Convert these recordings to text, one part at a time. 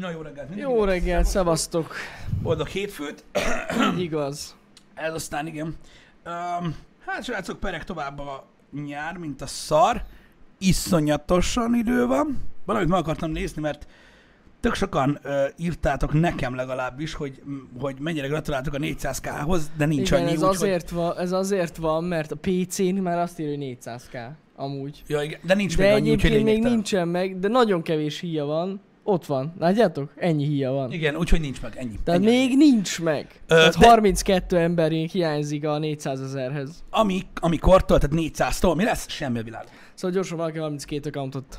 Na jó reggelt. mindig Jó reggelt, szevasztok. Boldog hétfőt. Igaz. Ez aztán igen. Um, hát srácok, perek tovább a nyár, mint a szar. Iszonyatosan idő van. Valamit meg akartam nézni, mert tök sokan uh, írtátok nekem legalábbis, hogy, hogy mennyire gratuláltok a 400k-hoz, de nincs Igen, annyi, ez, úgyhogy... azért van, ez azért van, mert a PC-n már azt írja, hogy 400k. Amúgy. Ja, igen, de nincs De még annyi, egyébként még nincsen meg, de nagyon kevés híja van. Ott van. Látjátok? Ennyi híja van. Igen, úgyhogy nincs meg, ennyi. Tehát ennyi. még nincs meg. Ö, Tehát de- 32 ember még hiányzik a 400 ezerhez. Ami, amikortól, tehát 400-tól, mi lesz? Semmi a világ. Szóval gyorsan valaki 32 accountot.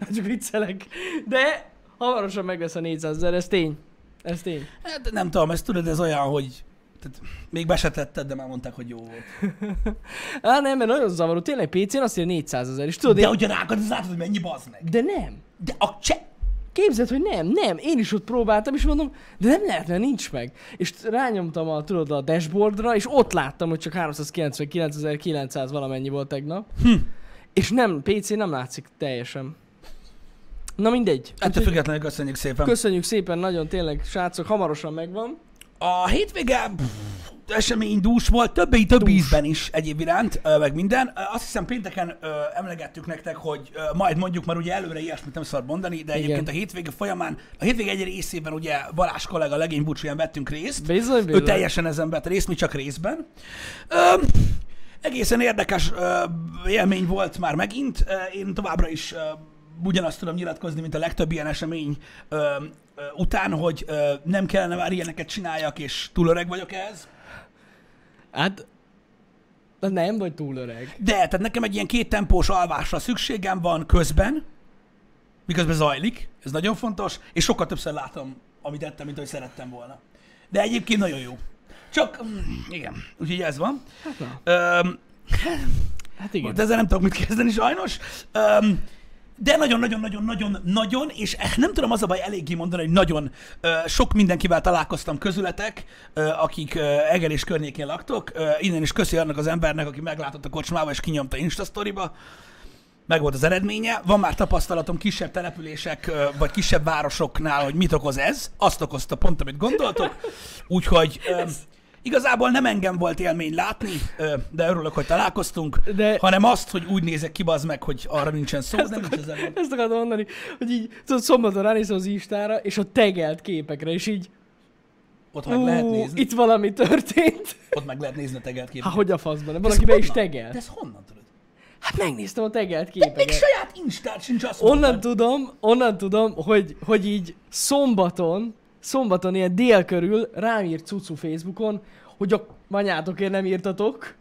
Hát Csak viccelek. De hamarosan meg lesz a 400 ezer, ez tény. Ez tény. Hát nem tudom, ezt tudod, ez olyan, hogy tehát még be se tetted, de már mondták, hogy jó volt. Á, nem, mert nagyon zavaró. Tényleg PC-n azt írja 400 ezer, és tudod, De én... hogyha rákad, az látod, hogy mennyi bazd meg. De nem. De a cse... Képzeld, hogy nem, nem. Én is ott próbáltam, és mondom, de nem lehet, mert nincs meg. És rányomtam a, tudod, a dashboardra, és ott láttam, hogy csak 399.900 valamennyi volt tegnap. Hm. És nem, PC nem látszik teljesen. Na mindegy. Ettől függetlenül köszönjük szépen. Köszönjük szépen, nagyon tényleg, srácok, hamarosan megvan. A hétvége pff, esemény dús volt, többi több Dús. ízben is egyéb iránt, meg minden. Azt hiszem pénteken ö, emlegettük nektek, hogy ö, majd mondjuk, mert ugye előre ilyesmit nem szabad mondani, de Igen. egyébként a hétvége folyamán, a hétvége egy részében ugye Balázs kollega legény búcsúján vettünk részt. Bizony, Ő bizony. teljesen ezen vett részt, mi csak részben. Ö, egészen érdekes ö, élmény volt már megint. Én továbbra is ö, ugyanazt tudom nyilatkozni, mint a legtöbb ilyen esemény ö, ö, után, hogy ö, nem kellene már ilyeneket csináljak, és túl öreg vagyok ehhez. Hát, de nem vagy túl öreg. De, tehát nekem egy ilyen két tempós alvásra szükségem van közben, miközben zajlik, ez nagyon fontos, és sokkal többször látom, amit tettem, mint ahogy szerettem volna. De egyébként nagyon jó. Csak, mm, igen, úgyhogy ez van. Hát na. Öm, Hát igen. De ezzel nem tudok mit kezdeni sajnos. Öm, de nagyon-nagyon-nagyon-nagyon-nagyon, és eh, nem tudom az a baj eléggé mondani, hogy nagyon sok mindenkivel találkoztam közületek, akik ö, Eger és környékén laktok. Innen is köszi annak az embernek, aki meglátott a kocsmába és kinyomta Insta sztoriba. Meg volt az eredménye. Van már tapasztalatom kisebb települések, vagy kisebb városoknál, hogy mit okoz ez. Azt okozta pont, amit gondoltok. Úgyhogy igazából nem engem volt élmény látni, de örülök, hogy találkoztunk, De- hanem azt, hogy úgy nézek ki, bazd meg, hogy arra nincsen szó, de nincs ezen. gond. Ezt akartam mondani, hogy így tudod, szombaton ránézem az Instára, és a tegelt képekre, és így, Ott meg lehet ú, nézni. itt valami történt. Ott meg lehet nézni a tegelt képet. Hát hogy a faszban, De nem? ez Valaki be is tegelt. De ez honnan tudod? Hát megnéztem a tegelt Még képeket. saját Instát sincs azt Onnan mondtad. tudom, onnan tudom, hogy, hogy így szombaton, szombaton ilyen dél körül rám írt cucu Facebookon, hogy a anyátokért nem írtatok,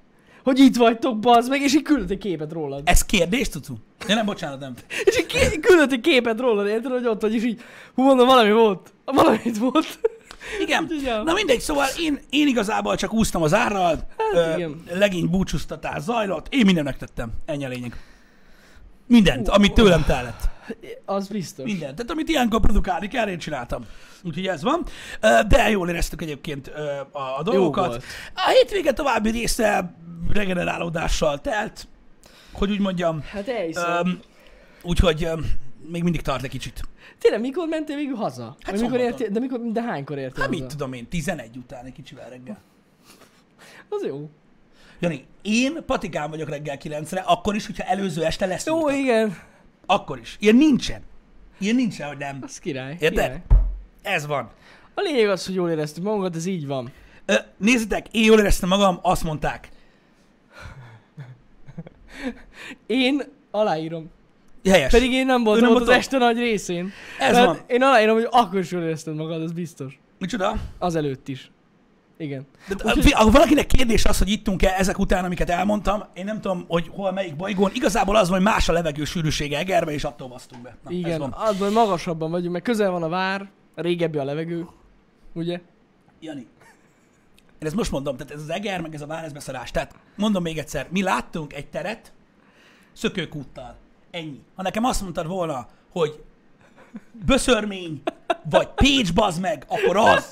hogy itt vagytok, bazd meg, és így küldött egy képet rólad. Ez kérdés, Tucu? Ja nem, bocsánat, nem. És így küldött egy képet rólad, érted, hogy ott vagy, és így, hú, mondom, valami volt. Valamit volt. Igen. Na mindegy, szóval én, én igazából csak úsztam az árral, hát, igen. legény búcsúztatás zajlott, én mindent megtettem. Ennyi a lényeg. Mindent, amit tőlem tellett. Az biztos. Mindent. Tehát amit ilyenkor produkálni kell, én csináltam. Úgyhogy ez van. De jól éreztük egyébként a, dolgokat. A hétvége további része regenerálódással telt, hogy úgy mondjam. Hát elhiszem. Öm, úgyhogy öm, még mindig tart egy kicsit. Tényleg, mikor mentél végül haza? Hát mikor értél, de, mikor, de hánykor értél Hát haza? mit tudom én, 11 után egy kicsivel reggel. Az jó. Jani, én patikán vagyok reggel 9-re, akkor is, hogyha előző este lesz. Jó, igen. Akkor is. Ilyen nincsen. Ilyen nincsen, hogy nem. Az király. Érted? király. Ez van. A lényeg az, hogy jól éreztük magunkat, ez így van. Ö, nézzétek, én jól éreztem magam, azt mondták. Én aláírom. Helyes. Pedig én nem voltam nem ott az este nagy részén. Ez Tehát van. Én aláírom, hogy akkor is jól érezted magad, az biztos. Micsoda? Azelőtt is. Igen. De, Úgyhogy... Ha valakinek kérdés az, hogy ittunk-e ezek után, amiket elmondtam, én nem tudom, hogy hol, melyik bolygón. Igazából az, hogy más a levegő sűrűsége Egerbe, és attól basztunk be. Na, Igen, az, hogy magasabban vagyunk, mert közel van a vár, régebbi a levegő, ugye? Jani, én ezt most mondom, tehát ez az Eger, meg ez a vár, ez beszarás. Tehát mondom még egyszer, mi láttunk egy teret szökőkúttal. Ennyi. Ha nekem azt mondtad volna, hogy Böszörmény, vagy Pécs bazd meg, akkor az.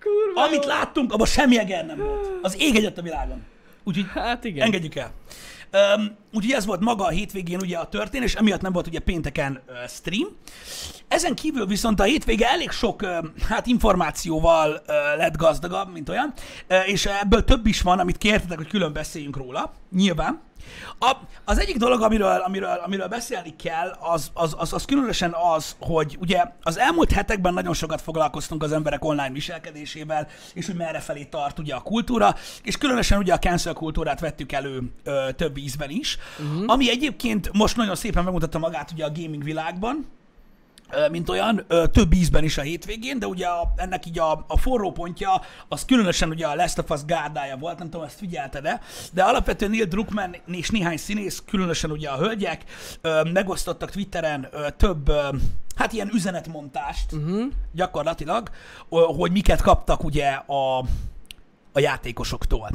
Kurva Amit jó. láttunk, abban semmi Eger nem volt. Az ég egyet a világon. Úgyhogy Hát igen. engedjük el. Um, úgyhogy ez volt maga a hétvégén ugye a történés, emiatt nem volt ugye pénteken uh, stream. Ezen kívül viszont a hétvége elég sok uh, hát információval uh, lett gazdagabb, mint olyan, uh, és ebből több is van, amit kértetek, hogy külön beszéljünk róla, nyilván. A, az egyik dolog, amiről, amiről, amiről beszélni kell, az, az, az, az különösen az, hogy ugye az elmúlt hetekben nagyon sokat foglalkoztunk az emberek online viselkedésével, és hogy merre felé tart ugye a kultúra, és különösen ugye a cancel kultúrát vettük elő ö, több ízben is, uh-huh. ami egyébként most nagyon szépen megmutatta magát ugye a gaming világban, mint olyan, több ízben is a hétvégén, de ugye a, ennek így a, a forró pontja, az különösen ugye a Last of Us gárdája volt, nem tudom, ezt figyelted de de alapvetően Neil Druckmann és néhány színész, különösen ugye a hölgyek, megosztottak Twitteren több, hát ilyen üzenetmontást uh-huh. gyakorlatilag, hogy miket kaptak ugye a, a játékosoktól.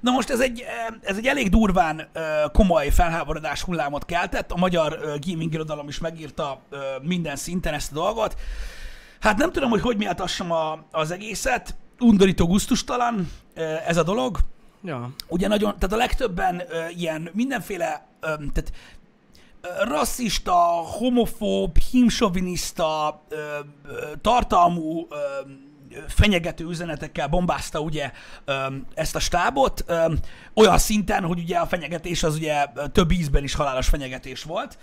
Na most ez egy, ez egy elég durván komoly felháborodás hullámot keltett, a magyar gaming irodalom is megírta minden szinten ezt a dolgot. Hát nem tudom, hogy hogy méltassam a, az egészet, undorító, guztustalan ez a dolog. Ja. Ugye nagyon, tehát a legtöbben ilyen mindenféle, tehát rasszista, homofób, himsoviniszta, tartalmú fenyegető üzenetekkel bombázta ugye ezt a stábot, olyan szinten, hogy ugye a fenyegetés az ugye több ízben is halálos fenyegetés volt.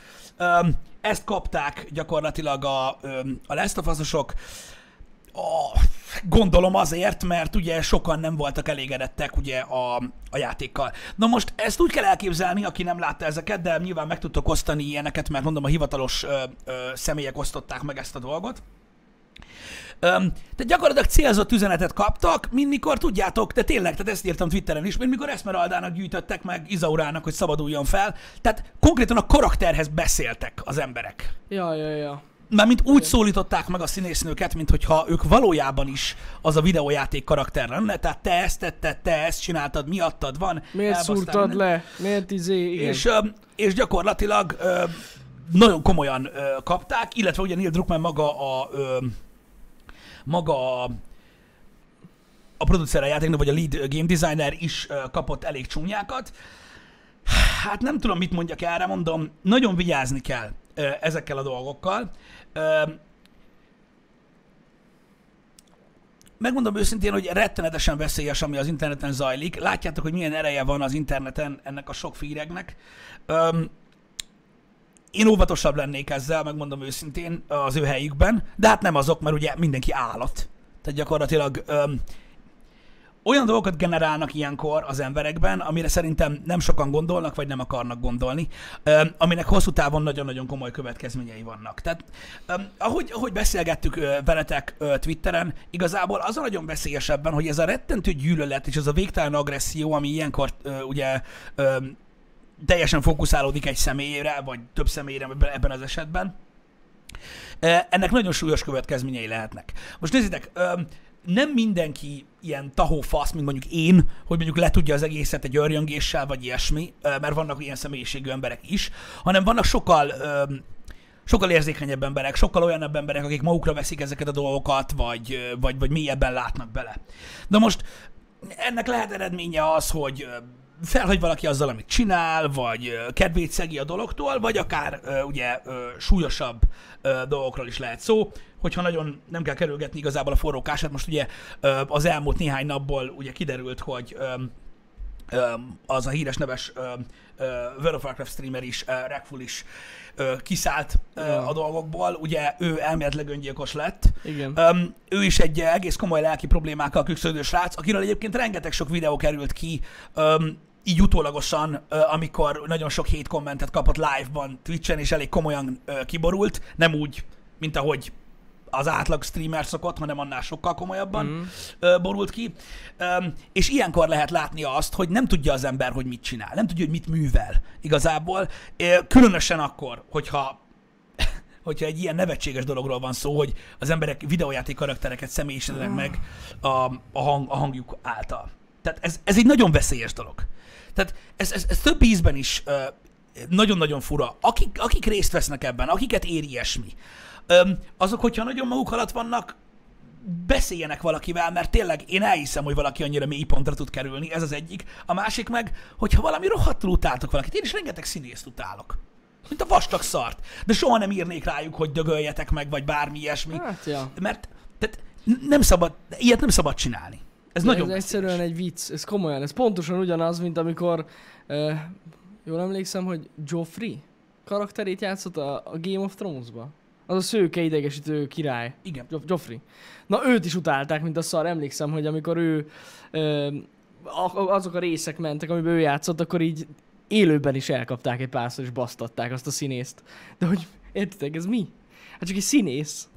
Ezt kapták gyakorlatilag a, a Last of Us-osok, gondolom azért, mert ugye sokan nem voltak elégedettek ugye a, a játékkal. Na most ezt úgy kell elképzelni, aki nem látta ezeket, de nyilván meg tudtok osztani ilyeneket, mert mondom a hivatalos ö, ö, személyek osztották meg ezt a dolgot. Öm, tehát gyakorlatilag célzott üzenetet kaptak, mint mikor tudjátok, de tényleg, tehát ezt írtam Twitteren is, mint mikor Esmeraldának gyűjtöttek meg Izaurának, hogy szabaduljon fel. Tehát konkrétan a karakterhez beszéltek az emberek. Ja, ja, ja. mint úgy szólították meg a színésznőket, mint hogyha ők valójában is az a videójáték karakter lenne, tehát te ezt tetted, te ezt csináltad, miattad van. Miért szúrtad le? Miért izé, igen. És, és gyakorlatilag nagyon komolyan kapták, illetve ugye Neil Druckmann maga a maga a, a producer a játéknak, vagy a lead game designer is kapott elég csúnyákat. Hát nem tudom, mit mondjak erre, mondom, nagyon vigyázni kell ezekkel a dolgokkal. Megmondom őszintén, hogy rettenetesen veszélyes, ami az interneten zajlik. Látjátok, hogy milyen ereje van az interneten ennek a sok fíregnek. Én óvatosabb lennék ezzel, megmondom őszintén, az ő helyükben, de hát nem azok, mert ugye mindenki állat. Tehát gyakorlatilag öm, olyan dolgokat generálnak ilyenkor az emberekben, amire szerintem nem sokan gondolnak, vagy nem akarnak gondolni, öm, aminek hosszú távon nagyon-nagyon komoly következményei vannak. Tehát öm, ahogy, ahogy beszélgettük ö, veletek ö, Twitteren, igazából az a nagyon veszélyesebben, hogy ez a rettentő gyűlölet és ez a végtelen agresszió, ami ilyenkor ö, ugye öm, teljesen fókuszálódik egy személyre, vagy több személyre ebben az esetben, ennek nagyon súlyos következményei lehetnek. Most nézzétek, nem mindenki ilyen tahófasz, mint mondjuk én, hogy mondjuk le tudja az egészet egy örjöngéssel, vagy ilyesmi, mert vannak ilyen személyiségű emberek is, hanem vannak sokkal sokkal érzékenyebb emberek, sokkal olyanabb emberek, akik magukra veszik ezeket a dolgokat, vagy, vagy, vagy mélyebben látnak bele. De most ennek lehet eredménye az, hogy felhagy valaki azzal, amit csinál, vagy kedvét szegi a dologtól, vagy akár ugye súlyosabb dolgokról is lehet szó, hogyha nagyon nem kell kerülgetni igazából a forró kását. Most ugye az elmúlt néhány napból ugye kiderült, hogy az a híres neves World of Warcraft streamer is, Rekful is kiszállt ja. a dolgokból. Ugye ő elméletileg öngyilkos lett. Igen. Ő is egy egész komoly lelki problémákkal küzdő srác, akiről egyébként rengeteg sok videó került ki, így utólagosan, amikor nagyon sok hét kommentet kapott live-ban Twitch-en, és elég komolyan kiborult, nem úgy, mint ahogy az átlag streamer szokott, hanem annál sokkal komolyabban mm. borult ki. És ilyenkor lehet látni azt, hogy nem tudja az ember, hogy mit csinál, nem tudja, hogy mit művel igazából. Különösen akkor, hogyha hogyha egy ilyen nevetséges dologról van szó, hogy az emberek videójáték karaktereket személyisítenek meg a, a, hang, a hangjuk által. Tehát ez, ez egy nagyon veszélyes dolog. Tehát ez, ez, ez több ízben is nagyon-nagyon fura. Akik, akik részt vesznek ebben, akiket ér ilyesmi, öm, azok, hogyha nagyon maguk alatt vannak, beszéljenek valakivel, mert tényleg én elhiszem, hogy valaki annyira mély pontra tud kerülni, ez az egyik. A másik meg, hogyha valami rohadtul utáltok valakit, én is rengeteg színészt utálok. Mint a vastag szart. De soha nem írnék rájuk, hogy dögöljetek meg, vagy bármi ilyesmi. Hát, ja. Mert tehát nem szabad, ilyet nem szabad csinálni. Ez De nagyon ez egyszerűen egy vicc, ez komolyan, ez pontosan ugyanaz, mint amikor, uh, jól emlékszem, hogy Joffrey karakterét játszott a, a Game of Thrones-ba. Az a szőke idegesítő király. Igen. Jo- Joffrey. Na őt is utálták, mint a szar. Emlékszem, hogy amikor ő ö, azok a részek mentek, amiben ő játszott, akkor így élőben is elkapták egy párszor, és basztatták azt a színészt. De hogy, értitek, ez mi? Hát csak egy színész.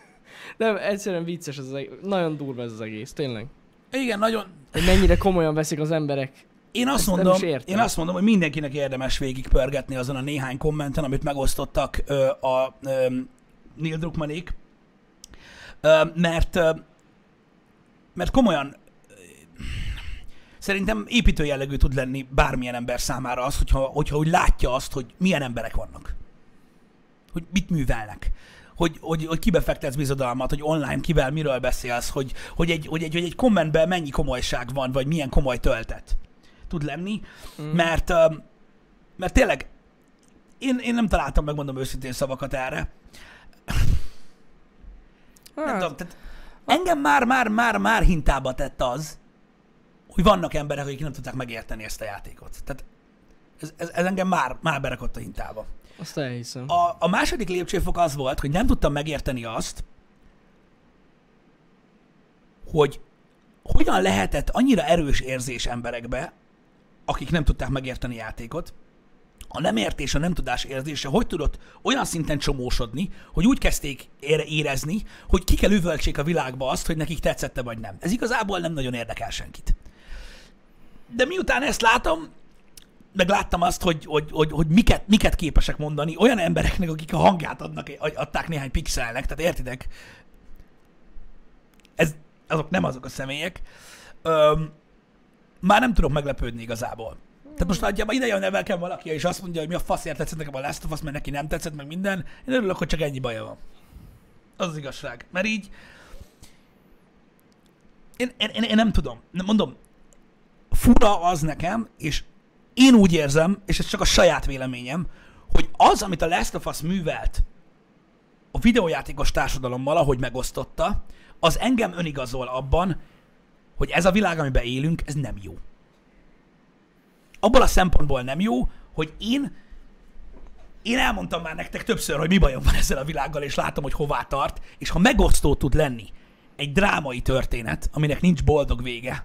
Nem, egyszerűen vicces ez az egész. Nagyon durva ez az egész, tényleg. Igen, nagyon, Hogy mennyire komolyan veszik az emberek. Én azt, Ezt mondom, én azt mondom, hogy mindenkinek érdemes végigpörgetni azon a néhány kommenten, amit megosztottak ö, a ö, Neil Druckmannék, ö, mert, ö, mert komolyan szerintem építő jellegű tud lenni bármilyen ember számára az, hogyha, hogyha úgy látja azt, hogy milyen emberek vannak. Hogy mit művelnek. Hogy, hogy, hogy kibe fektetsz bizodalmat, hogy online kivel miről beszélsz, hogy, hogy, egy, hogy, egy, hogy egy kommentben mennyi komolyság van, vagy milyen komoly töltet tud lenni, mm. mert, mert tényleg én, én nem találtam, megmondom őszintén szavakat erre. Nem Hát, tudom, tehát engem már, már, már, már hintába tett az, hogy vannak emberek, akik nem tudták megérteni ezt a játékot. Tehát ez, ez, ez engem már, már berakott a hintába. Azt elhiszem. A, a második lépcsőfok az volt, hogy nem tudtam megérteni azt, hogy hogyan lehetett annyira erős érzés emberekbe, akik nem tudták megérteni játékot, a nem értés, a nem tudás érzése hogy tudott olyan szinten csomósodni, hogy úgy kezdték ére- érezni, hogy ki kell üvöltsék a világba azt, hogy nekik tetszette vagy nem. Ez igazából nem nagyon érdekel senkit. De miután ezt látom, meg láttam azt, hogy, hogy, hogy, hogy miket, miket képesek mondani olyan embereknek, akik a hangját adnak, adták néhány pixelnek, tehát értitek? Ez, azok nem azok a személyek. Öm, már nem tudok meglepődni igazából. Tehát most nagyjából ide jön nevelkem valaki, és azt mondja, hogy mi a faszért tetszett nekem a Last of Us, mert neki nem tetszett, meg minden. Én örülök, hogy csak ennyi baja van. Az az igazság. Mert így... Én, én, én, én nem tudom. Nem mondom, fura az nekem, és én úgy érzem, és ez csak a saját véleményem, hogy az, amit a Last of Us művelt a videójátékos társadalommal, ahogy megosztotta, az engem önigazol abban, hogy ez a világ, amiben élünk, ez nem jó. Abból a szempontból nem jó, hogy én én elmondtam már nektek többször, hogy mi bajom van ezzel a világgal, és látom, hogy hová tart, és ha megosztó tud lenni egy drámai történet, aminek nincs boldog vége,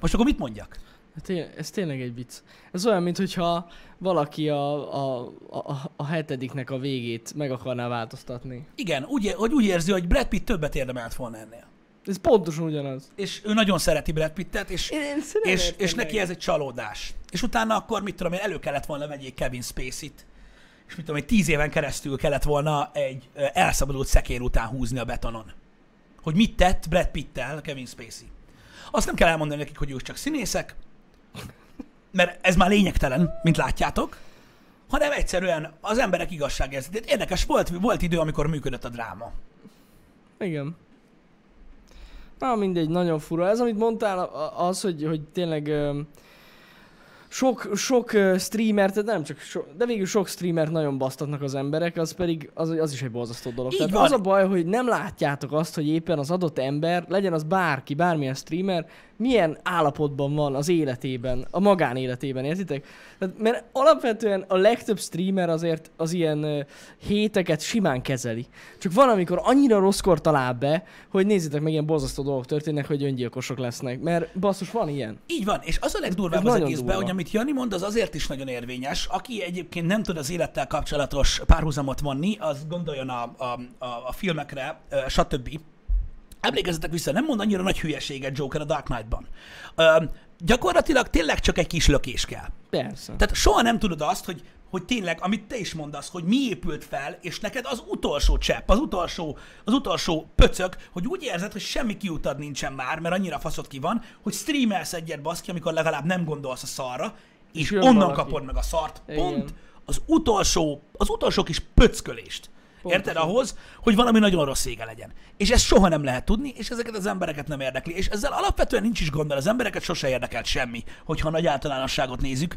most akkor mit mondjak? Hát ez tényleg egy vicc. Ez olyan, mintha valaki a, a, a, a hetediknek a végét meg akarná változtatni. Igen, úgy, hogy úgy érzi, hogy Brad Pitt többet érdemelt volna ennél. Ez pontosan ugyanaz. És ő nagyon szereti Brad Pittet, és, Én, én és, és neki ez egy csalódás. És utána akkor, mit tudom én, elő kellett volna vegyék Kevin Spacey-t, és mit tudom én, tíz éven keresztül kellett volna egy elszabadult szekér után húzni a betonon. Hogy mit tett Brad Pittel Kevin Spacey. Azt nem kell elmondani nekik, hogy ők csak színészek, mert ez már lényegtelen, mint látjátok, hanem egyszerűen az emberek igazságérzetét. Érdekes, volt, volt idő, amikor működött a dráma. Igen. Na mindegy, nagyon fura. Ez, amit mondtál, az, hogy, hogy tényleg sok, sok streamert, nem csak so, de végül sok streamert nagyon basztatnak az emberek, az pedig, az, az is egy borzasztó dolog. Így Tehát van. az a baj, hogy nem látjátok azt, hogy éppen az adott ember, legyen az bárki, bármilyen streamer, milyen állapotban van az életében, a magánéletében, értitek? Tehát, mert alapvetően a legtöbb streamer azért az ilyen ö, héteket simán kezeli. Csak van, amikor annyira rosszkor talál be, hogy nézzétek meg, ilyen borzasztó dolgok történnek, hogy öngyilkosok lesznek. Mert basszus, van ilyen. Így van, és az a legdurvább Ez az egészben, hogy amit Jani mond, az azért is nagyon érvényes. Aki egyébként nem tud az élettel kapcsolatos párhuzamot vonni, az gondoljon a, a, a, a filmekre, stb. Emlékezzetek vissza, nem mond annyira nagy hülyeséget Joker a Dark Knight-ban. Ö, gyakorlatilag tényleg csak egy kis lökés kell. Persze. Tehát soha nem tudod azt, hogy, hogy tényleg, amit te is mondasz, hogy mi épült fel, és neked az utolsó csepp, az utolsó, az utolsó pöcök, hogy úgy érzed, hogy semmi kiutad nincsen már, mert annyira faszod ki van, hogy streamelsz egyet baszki, amikor legalább nem gondolsz a szarra, és jön onnan valaki. kapod meg a szart. Igen. Pont az utolsó, az utolsó kis pöckölést. Érted? Ahhoz, hogy valami nagyon rossz vége legyen. És ezt soha nem lehet tudni, és ezeket az embereket nem érdekli. És ezzel alapvetően nincs is gond, mert az embereket sose érdekelt semmi, hogyha nagy általánosságot nézzük.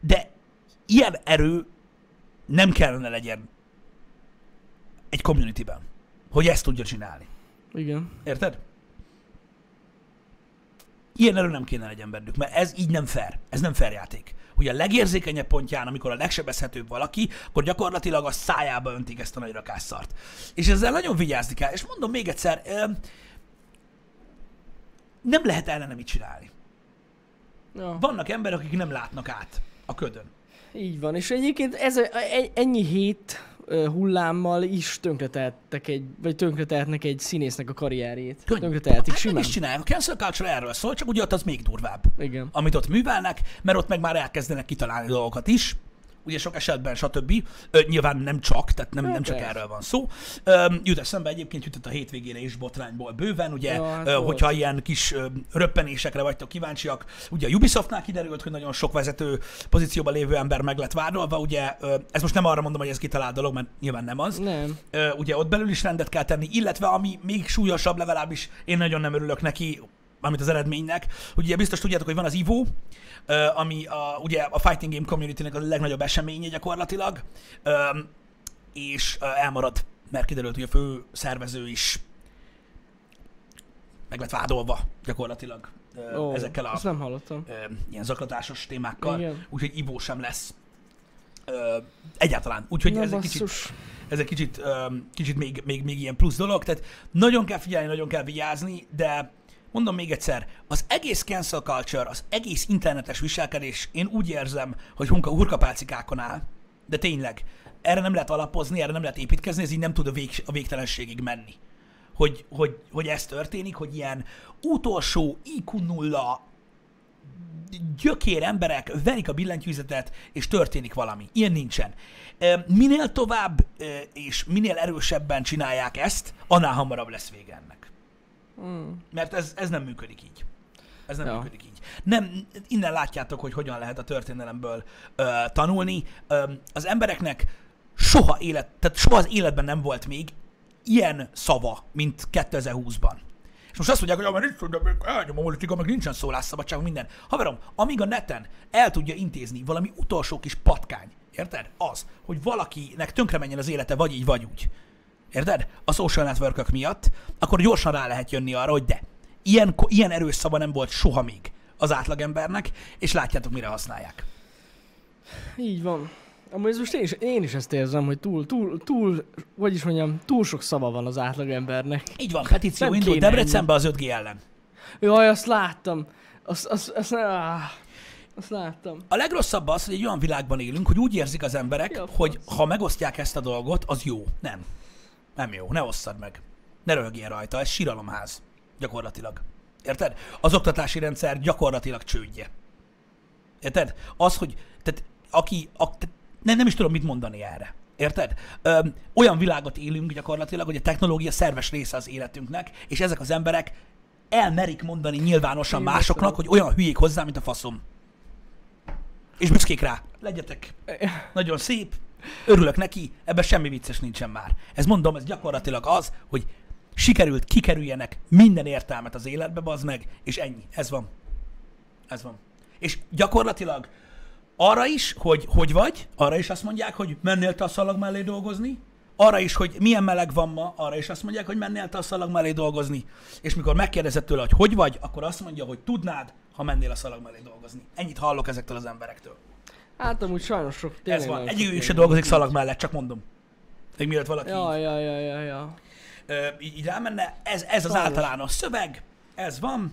De ilyen erő nem kellene legyen egy communityben, hogy ezt tudja csinálni. Igen. Érted? Ilyen erő nem kéne legyen bennük, mert ez így nem fair. Ez nem fair játék. Hogy a legérzékenyebb pontján, amikor a legsebezhetőbb valaki, akkor gyakorlatilag a szájába öntik ezt a nagy rakásszart. És ezzel nagyon vigyázni kell. És mondom még egyszer, nem lehet ellene mit csinálni. Ja. Vannak emberek, akik nem látnak át a ködön. Így van, és egyébként ez, a- egy- ennyi hét hullámmal is tönkretehettek egy, vagy tönkretehetnek egy színésznek a karrierjét. Könnyű. Tönkretehetik hát meg simán. is csinálják. A cancel culture erről szól, csak ugye ott az még durvább. Igen. amit ott művelnek, mert ott meg már elkezdenek kitalálni dolgokat is, ugye sok esetben, stb. Ö, nyilván nem csak, tehát nem, Hát nem csak persze. erről van szó. Ö, jut eszembe egyébként jutott a hétvégére is botrányból bőven, ugye, Ja, hát ö, volt. hogyha ilyen kis ö, röppenésekre vagytok kíváncsiak, ugye a Ubisoftnál kiderült, hogy nagyon sok vezető pozícióban lévő ember meg lett vádolva, ugye, ö, ez most nem arra mondom, hogy ez kitalált dolog, mert nyilván nem az, Nem. Ö, ugye ott belül is rendet kell tenni, illetve ami még súlyosabb, legalábbis én nagyon nem örülök neki, amit az eredménynek, hogy ugye biztos tudjátok, hogy van az Ivo, ami a, ugye a Fighting Game Community-nek a legnagyobb eseménye gyakorlatilag, és elmarad, mert kiderült, hogy a fő szervező is meg lett vádolva gyakorlatilag Ó, ezekkel a nem hallottam. ilyen zaklatásos témákkal, úgyhogy Ivo sem lesz. Egyáltalán. Úgyhogy Na, ez egy kicsit ez egy kicsit, kicsit még, még, még ilyen plusz dolog, tehát nagyon kell figyelni, nagyon kell vigyázni, de mondom még egyszer, az egész cancel culture, az egész internetes viselkedés, én úgy érzem, hogy hunka hurkapálcikákon áll, de tényleg, erre nem lehet alapozni, erre nem lehet építkezni, ez így nem tud a, vég, a végtelenségig menni. Hogy, hogy, hogy ez történik, hogy ilyen utolsó IQ nulla gyökér emberek verik a billentyűzetet, és történik valami. Ilyen nincsen. Minél tovább és minél erősebben csinálják ezt, annál hamarabb lesz vége ennek. Mm. Mert ez, ez nem működik így. Ez nem Ja. működik így. Nem, innen látjátok, hogy hogyan lehet a történelemből ö, tanulni. Ö, az embereknek soha élet, tehát soha az életben nem volt még ilyen szava, mint 2020-ban. És most azt mondják, hogy "Ah, mert nincs, de még elnyomom a politika, meg nincsen szólásszabadság, minden. Haverom, amíg a neten el tudja intézni valami utolsó kis patkány, érted? Az, hogy valakinek tönkre menjen az élete, vagy így, vagy úgy. Érted? A social network miatt, akkor gyorsan rá lehet jönni arra, hogy de. Ilyen, ilyen erős szava nem volt soha még az átlagembernek, és látjátok, mire használják. Így van. Amúgy ez most én is, én is ezt érzem, hogy túl, túl, túl, hogy is mondjam, túl sok szava van az átlagembernek. Így van, petíció Nem indul kéne Debrecenbe az 5G ellen. Jaj, azt láttam. Azt, azt, azt, áh, azt láttam. A legrosszabb az, hogy egy olyan világban élünk, hogy úgy érzik az emberek, Ja, hogy ha megosztják ezt a dolgot, az jó. Nem. Nem jó. Ne osszad meg. Ne röhögjél rajta. Ez síralomház. Gyakorlatilag. Érted? Az oktatási rendszer gyakorlatilag csődje. Érted? Az, hogy tehát, aki, a, tehát, nem, nem is tudom, mit mondani erre. Érted? Öm, olyan világot élünk gyakorlatilag, hogy a technológia szerves része az életünknek, és ezek az emberek elmerik mondani nyilvánosan Én másoknak, beszélek. hogy olyan hülyék hozzá, mint a faszom. És büszkék rá. Legyetek. Nagyon szép. Örülök neki, ebben semmi vicces nincsen már. Ez mondom, ez gyakorlatilag az, hogy sikerült kikerüljenek minden értelmet az életbe, bazd meg, és ennyi. Ez van. Ez van. És gyakorlatilag arra is, hogy hogy vagy, arra is azt mondják, hogy mennél te a szalag mellé dolgozni, arra is, hogy milyen meleg van ma, arra is azt mondják, hogy mennél te a szalag mellé dolgozni. És mikor megkérdezett tőle, hogy hogy vagy, akkor azt mondja, hogy tudnád, ha mennél a szalag mellé dolgozni. Ennyit hallok ezektől az emberektől. Hát amúgy sajnos sok Ez van. nagyon Egy sok ő ilyen se dolgozik szalag mellett, csak mondom. Még mielőtt valaki Ja, így, ja, ja, ja, ja. ö, így, így rámenne. Ez, ez az Sajnos. általános szöveg, ez van.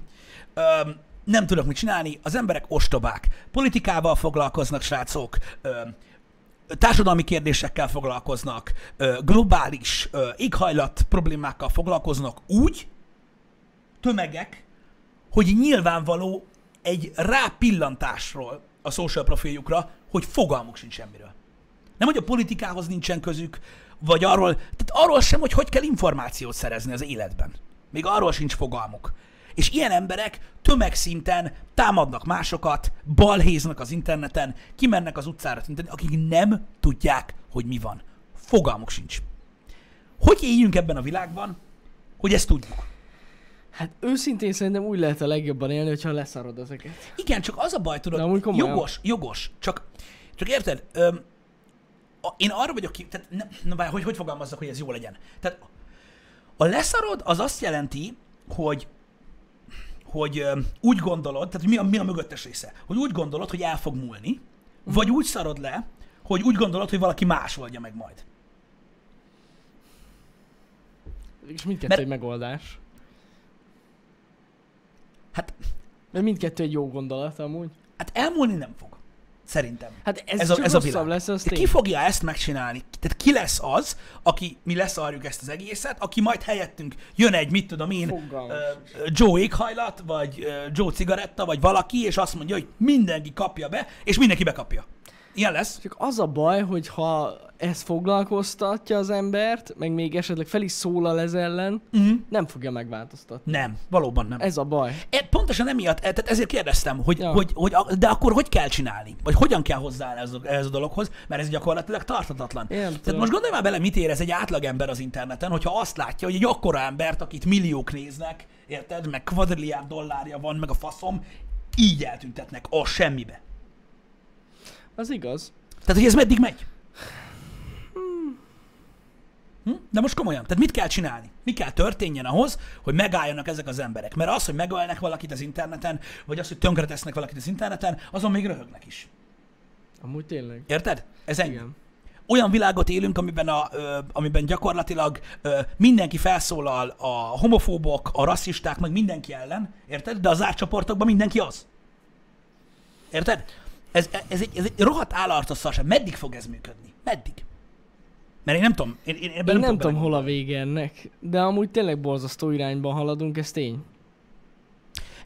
Ö, nem tudok mit csinálni, az emberek ostobák. Politikával foglalkoznak, srácok. Ö, társadalmi kérdésekkel foglalkoznak, ö, globális ö, éghajlat problémákkal foglalkoznak úgy, tömegek, hogy nyilvánvaló egy rápillantásról a social profiljukra, hogy fogalmuk sincs semmiről. Nem, hogy a politikához nincsen közük, vagy arról, tehát arról sem, hogy hogy kell információt szerezni az életben. Még arról sincs fogalmuk. És ilyen emberek tömegszinten támadnak másokat, balhéznak az interneten, kimennek az utcára tüntetni, akik nem tudják, hogy mi van. Fogalmuk sincs. Hogy éljünk ebben a világban, hogy ezt tudjuk? Hát őszintén szerintem úgy lehet a legjobban élni, hogyha leszarod ezeket. Igen, csak az a baj, tudod, De amúgy komolyan. jogos, jogos, csak, csak érted, öm, a, én arra vagyok ki, tehát ne, na, bár, hogy, hogy fogalmazzak, hogy ez jó legyen. Tehát a leszarod az azt jelenti, hogy hogy öm, úgy gondolod, tehát mi a, mi a mögöttes része, hogy úgy gondolod, hogy el fog múlni, vagy úgy szarod le, hogy úgy gondolod, hogy valaki más oldja meg majd. És mindkettő Mert- egy megoldás. Hát, Mert mindkettő egy jó gondolat amúgy. hát elmúlni nem fog. Szerintem. Hát ez, Ez a- ez a világ. lesz, az De ki fogja ezt megcsinálni? Tehát ki lesz az, aki, mi leszarjuk ezt az egészet, aki majd helyettünk jön egy, mit tudom én, Fogalmam ö, ö, Joe éghajlat, vagy ö, Joe cigaretta, vagy valaki, és azt mondja, hogy mindenki kapja be, és mindenki bekapja. Ilyen lesz. Csak az a baj, hogy ha ez foglalkoztatja az embert, meg még esetleg fel is szólal ez ellen, Uh-huh. nem fogja megváltoztatni. Nem, valóban nem. Ez a baj. E, pontosan emiatt, e, tehát ezért kérdeztem, hogy, ja. Hogy, hogy, a- de akkor hogy kell csinálni? Vagy hogyan kell hozzáállni a- ehhez a dologhoz, mert ez gyakorlatilag tartatatlan. Tehát most gondolj már bele, mit érez egy átlagember az interneten, hogyha azt látja, hogy egy akkora embert, akit milliók néznek, érted, meg kvadrilliárd dollárja van, meg a faszom, így eltüntetnek a semmibe. Az igaz. Tehát, hogy ez meddig megy? Hm? De most komolyan, tehát mit kell csinálni? Mi kell történjen ahhoz, hogy megálljanak ezek az emberek? Mert az, hogy megölnek valakit az interneten, vagy az, hogy tönkretesznek valakit az interneten, azon még röhögnek is. Amúgy tényleg. Érted? Ez ennyi. Igen. Olyan világot élünk, amiben, a, ö, amiben gyakorlatilag ö, mindenki felszólal a homofóbok, a rasszisták, meg mindenki ellen, érted? De az árcsoportokban mindenki az. Érted? Ez, ez, egy, ez egy rohadt állarcos szarság. Meddig fog ez működni? Meddig? Mert én nem tudom. Én, én, ebben Én nem tudok tudom, hol a vége ennek, de amúgy tényleg borzasztó irányban haladunk, ez tény.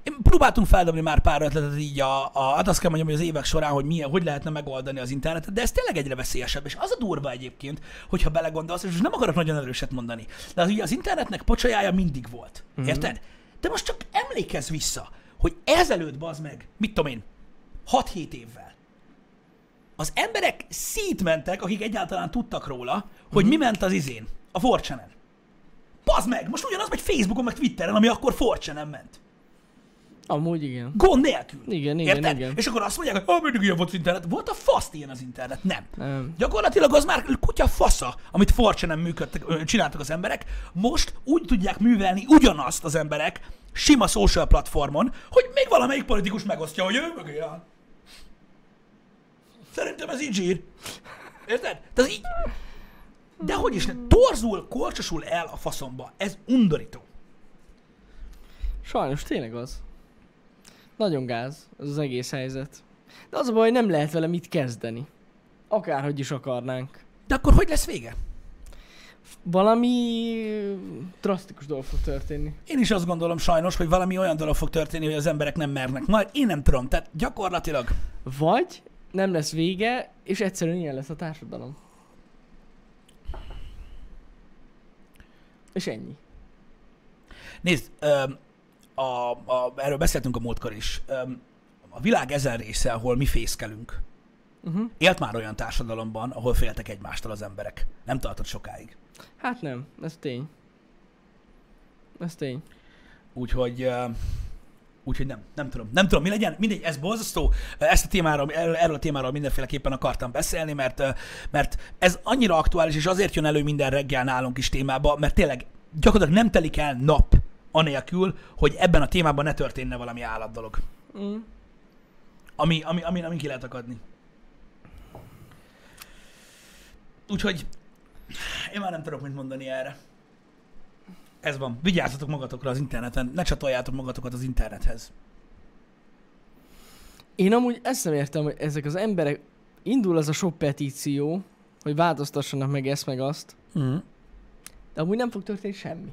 Én próbáltunk feldobni már pár ötletet így a, a hát azt kell mondjam, hogy az évek során, hogy milyen, hogy lehetne megoldani az internetet, de ez tényleg egyre veszélyesebb, és az a durva egyébként, hogyha belegondolsz, és most nem akarok nagyon erőset mondani, de az, ugye az internetnek pocsajája mindig volt. Mhm. Érted? De most csak emlékezz vissza, hogy ezelőtt bazd meg, mit tudom én, 6-7 évvel, az emberek szítmentek, akik egyáltalán tudtak róla, hogy mi ment az izén, a 4 Bazd meg, most ugyanaz megy Facebookon, meg Twitteren, ami akkor 4 ment. Amúgy igen. Gond nélkül. Igen, igen, Érted? igen. És akkor azt mondják, hogy ah, mindig ilyen volt az internet. Volt a faszt ilyen az internet? Nem. Nem. Gyakorlatilag az már kutya fasza, amit forcsa működtek, ö, csináltak az emberek. Most úgy tudják művelni ugyanazt az emberek sima social platformon, hogy még valamelyik politikus megosztja, hogy ő mögé áll. Szerintem ez így zsír. Érted? Tehát így... De hogy is ne? Torzul, korcsosul el a faszomba. Ez undorító. Sajnos tényleg az. Nagyon gáz ez az egész helyzet. De az a baj, hogy nem lehet vele mit kezdeni. Akárhogy is akarnánk. De akkor hogy lesz vége? Valami drasztikus dolog fog történni. Én is azt gondolom sajnos, hogy valami olyan dolog fog történni, hogy az emberek nem mernek. Majd én nem tudom. Tehát gyakorlatilag Vagy nem lesz vége, és egyszerűen ilyen lesz a társadalom. És ennyi. Nézd, öm, a, a, erről beszéltünk a múltkor is. Öm, a világ ezen része, ahol mi fészkelünk, Uh-huh. élt már olyan társadalomban, ahol féltek egymástól az emberek. Nem tartott sokáig. Hát nem, ez tény. Ez tény. Úgyhogy, öm, úgyhogy nem, nem tudom. Nem tudom, mi legyen. Mindegy, ez borzasztó. Ezt a témáról, erről, a témáról mindenféleképpen akartam beszélni, mert, mert ez annyira aktuális, és azért jön elő minden reggel nálunk is témába, mert tényleg gyakorlatilag nem telik el nap anélkül, hogy ebben a témában ne történne valami állat dolog. Mm. ami, ami, ami, ami ki lehet akadni. Úgyhogy én már nem tudok mit mondani erre. Ez van. Vigyázzatok magatokra az interneten, ne csatoljátok magatokat az internethez. Én amúgy ezt nem értem, hogy ezek az emberek, indul ez a sok petíció, hogy változtassanak meg ezt meg azt, Mm. de amúgy nem fog történni semmi.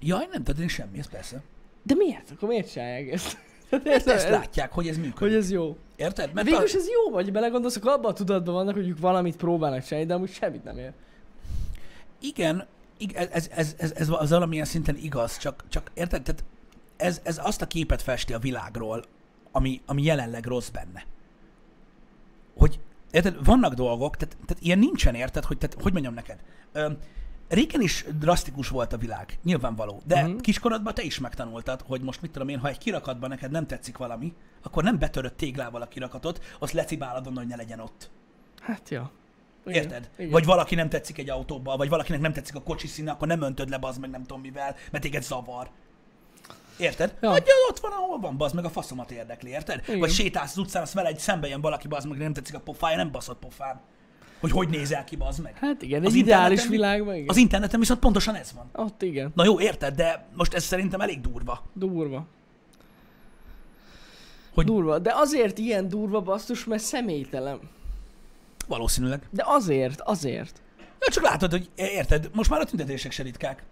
Jaj, nem történik semmi, ez persze. De miért? Akkor miért csinálják ezt? Hát Ezt, ezt látják, hogy ez működik. Hogy ez jó. Érted? Mert Mert végülis a... ez jó, vagy belegondolsz, akkor abban a tudatban vannak, hogy ők valamit próbálnak csinálni, de amúgy semmit nem ér. Igen, ig- ez, ez, ez, ez, ez az valamilyen szinten igaz, csak, csak érted? Tehát ez, ez azt a képet festi a világról, ami, ami jelenleg rossz benne. Hogy érted, vannak dolgok, tehát, tehát ilyen nincsen, érted, hogy, tehát, hogy mondjam neked. Ö, régen is drasztikus volt a világ, nyilvánvaló, de uh-huh. kiskorodban te is megtanultad, hogy most mit tudom én, ha egy kirakatban neked nem tetszik valami, akkor nem betöröd téglával a kirakatot, azt lecibálod onnan, hogy ne legyen ott. Hát ja. Igen, Érted? Igen. Vagy valaki nem tetszik egy autóba, vagy valakinek nem tetszik a kocsi színe, akkor nem öntöd le, bazd meg nem tudom mivel, mert téged zavar. Érted? Ja. Ott van, ahol van, bazd meg a faszomat érdekli, érted? Igen. Vagy sétálsz az utcán, azt vele egy szembe jön valaki, bazd meg nem tetszik a pofája, nem baszod pofán. Hogy hogy nézel ki, bazd meg. Hát igen, Az egy ideális világban igen. Az interneten viszont pontosan ez van. Ott igen. Na jó, érted, de most ez szerintem elég durva. Durva. Hogy- Durva. De azért ilyen durva basszus, mert személytelen. Valószínűleg. De azért, azért. Ja, csak látod, hogy érted, most már a tüntetések se ritkák.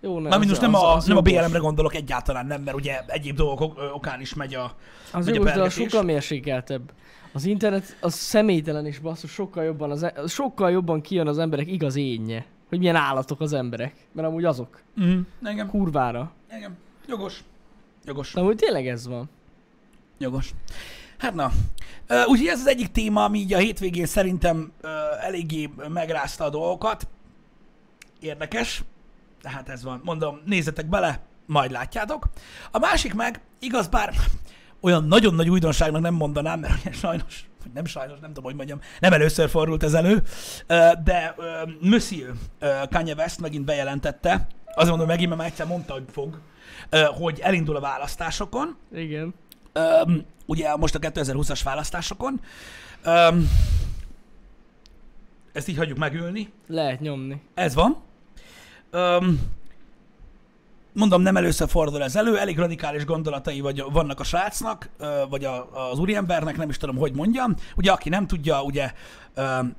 Jó, nem. Mármint most nem az- a, az nem a. BLM-re gondolok egyáltalán nem, mert ugye egyéb dolgok okán is megy a, Az megy a jogos, de az pergetés. sokkal mérsékeltebb. Az internet az személytelen is basszus, sokkal jobban, az, e- sokkal jobban kijön az emberek igaz énje. Hogy milyen állatok az emberek. Mert amúgy azok. Mm, engem, Kurvára. engem. Jogos. Jogos. De amúgy tényleg ez van. Jogos. Hát na, úgyhogy ez az egyik téma, ami így a hétvégén szerintem eléggé megrázta a dolgokat. Érdekes. Tehát ez van. Mondom, nézzetek bele, majd látjátok. A másik meg, igaz, bár olyan nagyon nagy újdonságnak nem mondanám, mert ugye sajnos, vagy nem sajnos, nem tudom, hogy mondjam, nem először fordult ez elő, de Monsieur Kanye West megint bejelentette, azt mondom, megint, mert már egyszer mondta, hogy fog, hogy elindul a választásokon, Igen. Öm, ugye most a 2020-as választásokon. Öm, ezt így hagyjuk megülni. Lehet nyomni. Ez van. Öm, mondom, nem először fordul ez elő, elég radikális gondolatai vagy vannak a srácnak, vagy a, az úriembernek, nem is tudom, hogy mondjam. Ugye, aki nem tudja, ugye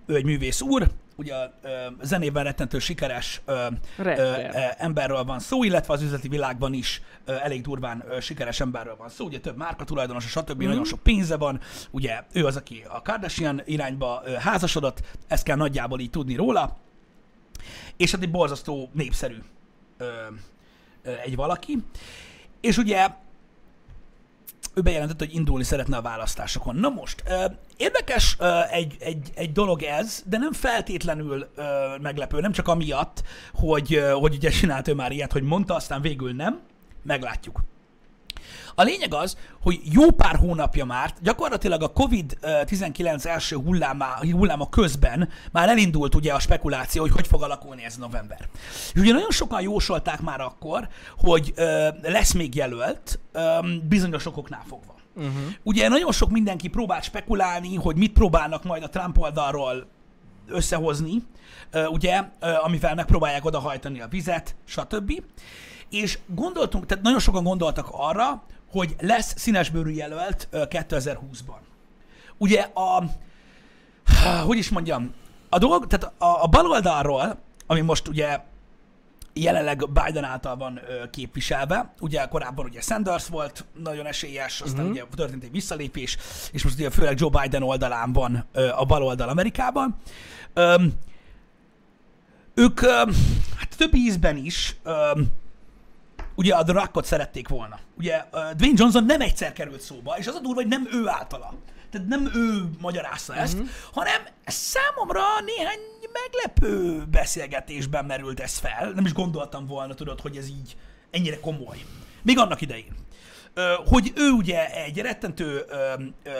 ő egy művész úr, ugye ö, zenében rettentő sikeres ö, ö, Rapper. ö, emberről van szó, illetve az üzleti világban is ö, elég durván ö, sikeres emberről van szó, ugye több márka tulajdonos, stb. Mm. nagyon sok pénze van, ugye ő az, aki a Kardashian irányba ö, házasodott, ezt kell nagyjából így tudni róla, és hát egy borzasztó népszerű ö, ö, egy valaki, és ugye ő bejelentette, hogy indulni szeretne a választásokon. Na most, érdekes egy, egy, egy dolog ez, de nem feltétlenül meglepő, nem csak amiatt, hogy, hogy ugye csinált ő már ilyet, hogy mondta, aztán végül nem, meglátjuk. A lényeg az, hogy jó pár hónapja már, gyakorlatilag a COVID-19 első hulláma, hulláma közben már elindult ugye a spekuláció, hogy hogy fog alakulni ez november. És ugye nagyon sokan jósolták már akkor, hogy ö, lesz még jelölt ö, bizonyos okoknál fogva. Uh-huh. Ugye nagyon sok mindenki próbált spekulálni, hogy mit próbálnak majd a Trump oldalról összehozni, ugye, amivel megpróbálják odahajtani a vizet, stb. És gondoltunk, tehát nagyon sokan gondoltak arra, hogy lesz színesbőrű jelölt ö, 2020-ban. Ugye a, hogy is mondjam, a dolog, tehát a, a baloldalról, ami most ugye jelenleg Biden által van ö, képviselve. Ugye korábban ugye Sanders volt nagyon esélyes, aztán uh-huh. ugye történt egy visszalépés, és most ugye főleg Joe Biden oldalán van ö, a baloldal Amerikában. Öm, ők öm, hát több ízben is öm, ugye a The Rockot szerették volna. Ugye Dwayne Johnson nem egyszer került szóba, és az a durva, hogy nem ő általa. Tehát nem ő magyarázta ezt, uh-huh. hanem számomra néhány meglepő beszélgetésben merült ez fel. Nem is gondoltam volna, tudod, hogy ez így ennyire komoly. Még annak idején. Ö, hogy ő ugye egy rettentő, ö, ö,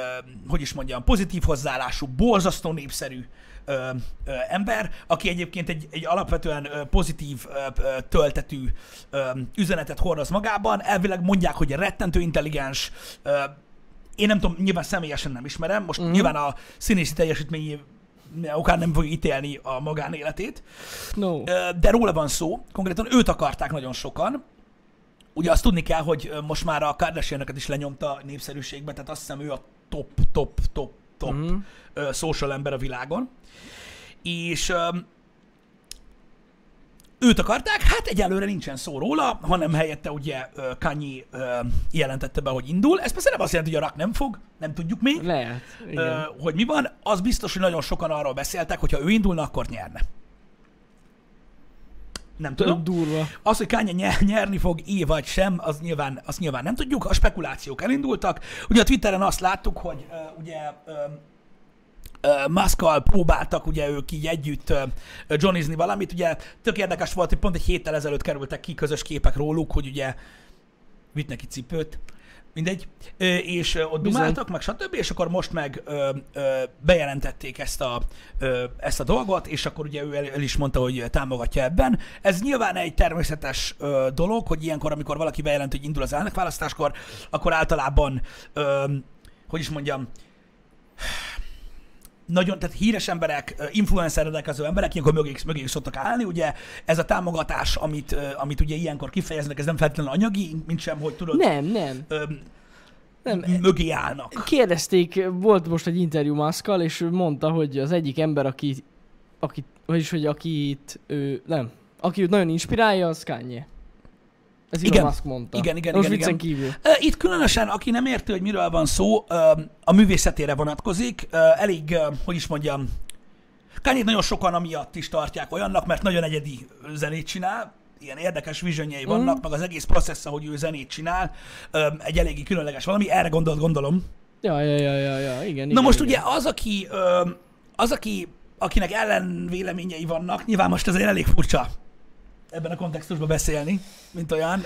hogy is mondjam, pozitív hozzáállású, borzasztó népszerű ö, ö, ember, aki egyébként egy, egy alapvetően pozitív ö, ö, töltetű ö, üzenetet hordoz magában. Elvileg mondják, hogy rettentő intelligens, ö, én nem tudom, nyilván személyesen nem ismerem, most uh-huh. nyilván a színészi teljesítményé okán nem fogja ítélni a magánéletét, No. De róla van szó, konkrétan őt akarták nagyon sokan. Ugye azt tudni kell, hogy most már a kardashian is lenyomta népszerűségbe, tehát azt hiszem ő a top, top, top, top uh-huh. ö, social ember a világon. És ö, őt akarták, hát egyelőre nincsen szó róla, hanem helyette ugye ö, Kanye jelentette be, hogy indul. Ez persze nem azt jelenti, hogy a rak nem fog, nem tudjuk még, Lehet. Igen. hogy mi van. Az biztos, hogy nagyon sokan arról beszéltek, hogy ha ő indulna, akkor nyerne. Nem tudom. Durva. Az, hogy Kanye nyer, nyerni fog, é vagy sem, az nyilván, azt nyilván nem tudjuk. A spekulációk elindultak. Ugye a Twitteren azt láttuk, hogy uh, ugye uh, uh, Muskkal próbáltak ugye ők így együtt uh, johnizni valamit. Ugye tök érdekes volt, hogy pont egy héttel ezelőtt kerültek ki közös képek róluk, hogy ugye vitt neki cipőt, mindegy, és ott Bizony. dumáltak, meg stb., és akkor most meg ö, ö, bejelentették ezt a, ö, ezt a dolgot, és akkor ugye ő el, el is mondta, hogy támogatja ebben. Ez nyilván egy természetes ö, dolog, hogy ilyenkor, amikor valaki bejelent, hogy indul az elnökválasztáskor, akkor általában, ö, hogy is mondjam, nagyon, tehát híres emberek, influencer rendelkező emberek, ilyenkor mögé, mögé szoktak állni, ugye ez a támogatás, amit, amit ugye ilyenkor kifejeznek, ez nem feltétlenül anyagi, mint sem, hogy tudod, Nem, nem. ö, nem. mögé állnak. Kérdezték, volt most egy interjú Muskkal, és mondta, hogy az egyik ember, aki, aki vagyis, hogy akit ő, nem, aki őt nagyon inspirálja, az Kanye. Ez Igen. Musk mondta. Igen, igen, Most igen, igen. kívül. Itt különösen, aki nem érti, hogy miről van szó, a művészetére vonatkozik, elég, hogy is mondjam, kanye nagyon sokan amiatt is tartják olyannak, mert nagyon egyedi zenét csinál, ilyen érdekes visionjei Mhm. vannak, meg az egész processz, ahogy ő zenét csinál, egy eléggé különleges valami, erre gondolt gondolom. Ja, ja, ja, ja, ja, igen, Na igen, most igen. ugye az, aki, az, aki, akinek ellenvéleményei vannak, nyilván most azért elég furcsa ebben a kontextusban beszélni, mint olyan,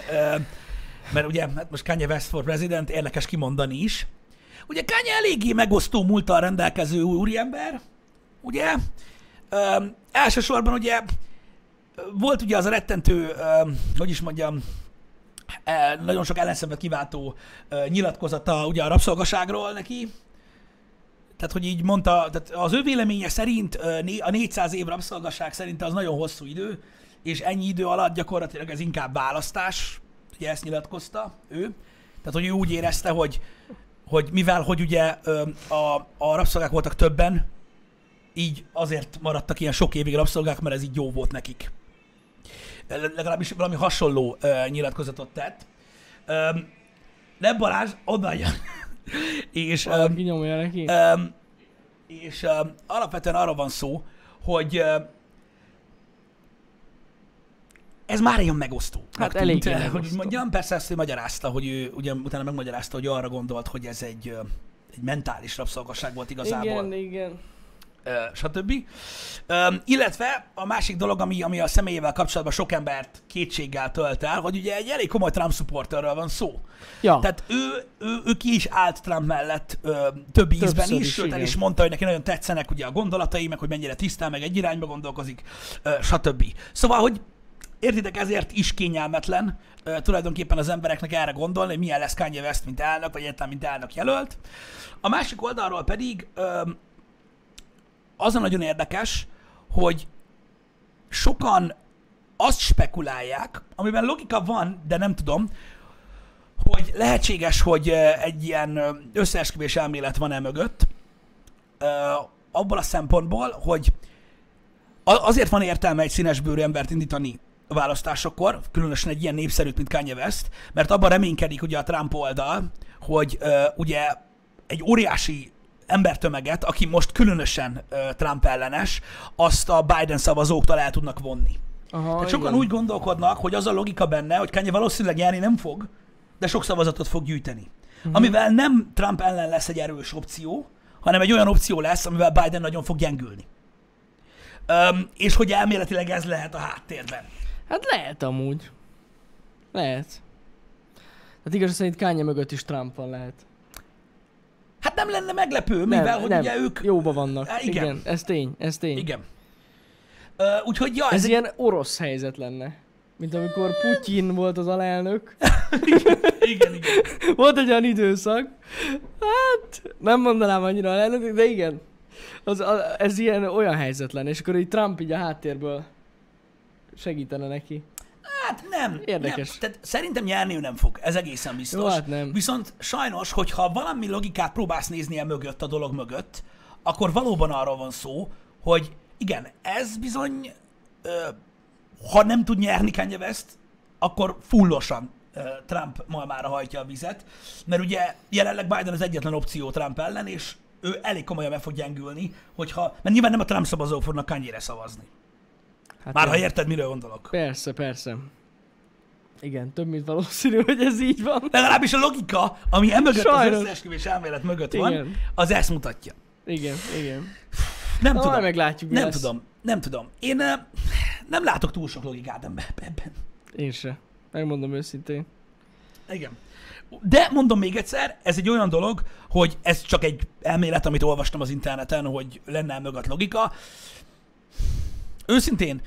mert ugye, hát most Kanye West for President, érdekes kimondani is. Ugye Kanye eléggé megosztó múltal rendelkező úriember, ugye? Ö, elsősorban ugye volt ugye az a rettentő, ö, hogy is mondjam, nagyon sok ellenszenvet kiváltó nyilatkozata ugye a rabszolgaságról neki. Tehát, hogy így mondta, tehát az ő véleménye szerint a 400 év rabszolgaság szerint az nagyon hosszú idő, és ennyi idő alatt gyakorlatilag ez inkább választás, ugye ezt nyilatkozta ő. Tehát, hogy ő úgy érezte, hogy, hogy mivel, hogy ugye a, a rabszolgák voltak többen, így azért maradtak ilyen sok évig rabszolgák, mert ez így jó volt nekik. Le- Legalábbis valami hasonló ö, nyilatkozatot tett. Ö, de Balázs jön. és, nyomja neki. Öm, és öm, alapvetően arra van szó, hogy ö, ez már ilyen megosztó. Hát eléggé Hogy megosztó. úgy mondjam, persze ezt ő magyarázta, hogy ő ugye utána megmagyarázta, hogy arra gondolt, hogy ez egy, egy mentális rabszolgasság volt igazából igen, igen. ö, stb. Öm, illetve a másik dolog, ami, ami a személyével kapcsolatban sok embert kétséggel tölt el, hogy ugye egy elég komoly Trump supporterről van szó. Ja, Tehát ő, ő, ő ki is állt Trump mellett ö, több ízben Többször is, sőt el is mondta, hogy neki nagyon tetszenek ugye a gondolatai, meg hogy mennyire tisztán, meg egy irányba gondolkozik, ö, stb. Szóval, hogy értitek, ezért is kényelmetlen ö, tulajdonképpen az embereknek erre gondolni, hogy milyen lesz Kanye West, mint elnök, vagy egyáltalán mint elnök jelölt. A másik oldalról pedig ö, az a nagyon érdekes, hogy sokan azt spekulálják, amiben logika van, de nem tudom, hogy lehetséges, hogy egy ilyen összeesküvés elmélet van-e mögött, abból a szempontból, hogy azért van értelme egy színesbőrű embert indítani a választásokor, különösen egy ilyen népszerűt, mint Kanye West, mert abban reménykedik ugye a Trump oldal, hogy ö, ugye egy óriási embertömeget, aki most különösen ö, Trump ellenes, azt a Biden szavazóktól el tudnak vonni. Aha, Tehát sokan igen. úgy gondolkodnak, hogy az a logika benne, hogy Kanye valószínűleg nyerni nem fog, de sok szavazatot fog gyűjteni. Uh-huh. Amivel nem Trump ellen lesz egy erős opció, hanem egy olyan opció lesz, amivel Biden nagyon fog gyengülni. Öm, és hogy elméletileg ez lehet a háttérben. Hát lehet amúgy. Lehet. Hát igaz szerint Kanye mögött is Trump van lehet. Hát nem lenne meglepő, mivel hogy ugye ők... Jóba vannak. Há, igen. igen. ez tény, ez tény. Igen. Ö, úgyhogy ja, ez, Ez egy... ilyen orosz helyzet lenne. Mint amikor Putyin volt az alelnök. igen, igen. Volt egy olyan időszak. Hát, nem mondanám annyira alelnök, de igen. Az, az, ez ilyen olyan helyzet lenne, és akkor így Trump így a háttérből segítene neki. Hát nem. Érdekes. Nem. Tehát szerintem nyerni ő nem fog. Ez egészen biztos. Jó, hát nem. Viszont sajnos, hogyha valami logikát próbálsz nézni a mögött, a dolog mögött, akkor valóban arról van szó, hogy igen, ez bizony, ö, ha nem tud nyerni Kanye West, akkor fullosan ö, Trump malmára hajtja a vizet, mert ugye jelenleg Biden az egyetlen opció Trump ellen, és ő elég komolyan meg fog gyengülni, hogyha, mert nyilván nem a Trump szavazók fognak Kanye-re szavazni. Hát Már ha igen. érted, miről gondolok. Persze, persze. Igen, több mint valószínű, hogy ez így van. Legalábbis a logika, ami emögött az Sajnos. összeesküvés elmélet mögött van, Igen. az ezt mutatja. Igen, igen. Nem Na, tudom. meglátjuk, Nem lesz. tudom. Nem tudom. Én uh, nem látok túl sok logikát ebbe- ebben. Én se. Megmondom őszintén. Igen. De mondom még egyszer, ez egy olyan dolog, hogy ez csak egy elmélet, amit olvastam az interneten, hogy lenne mögött logika. Őszintén,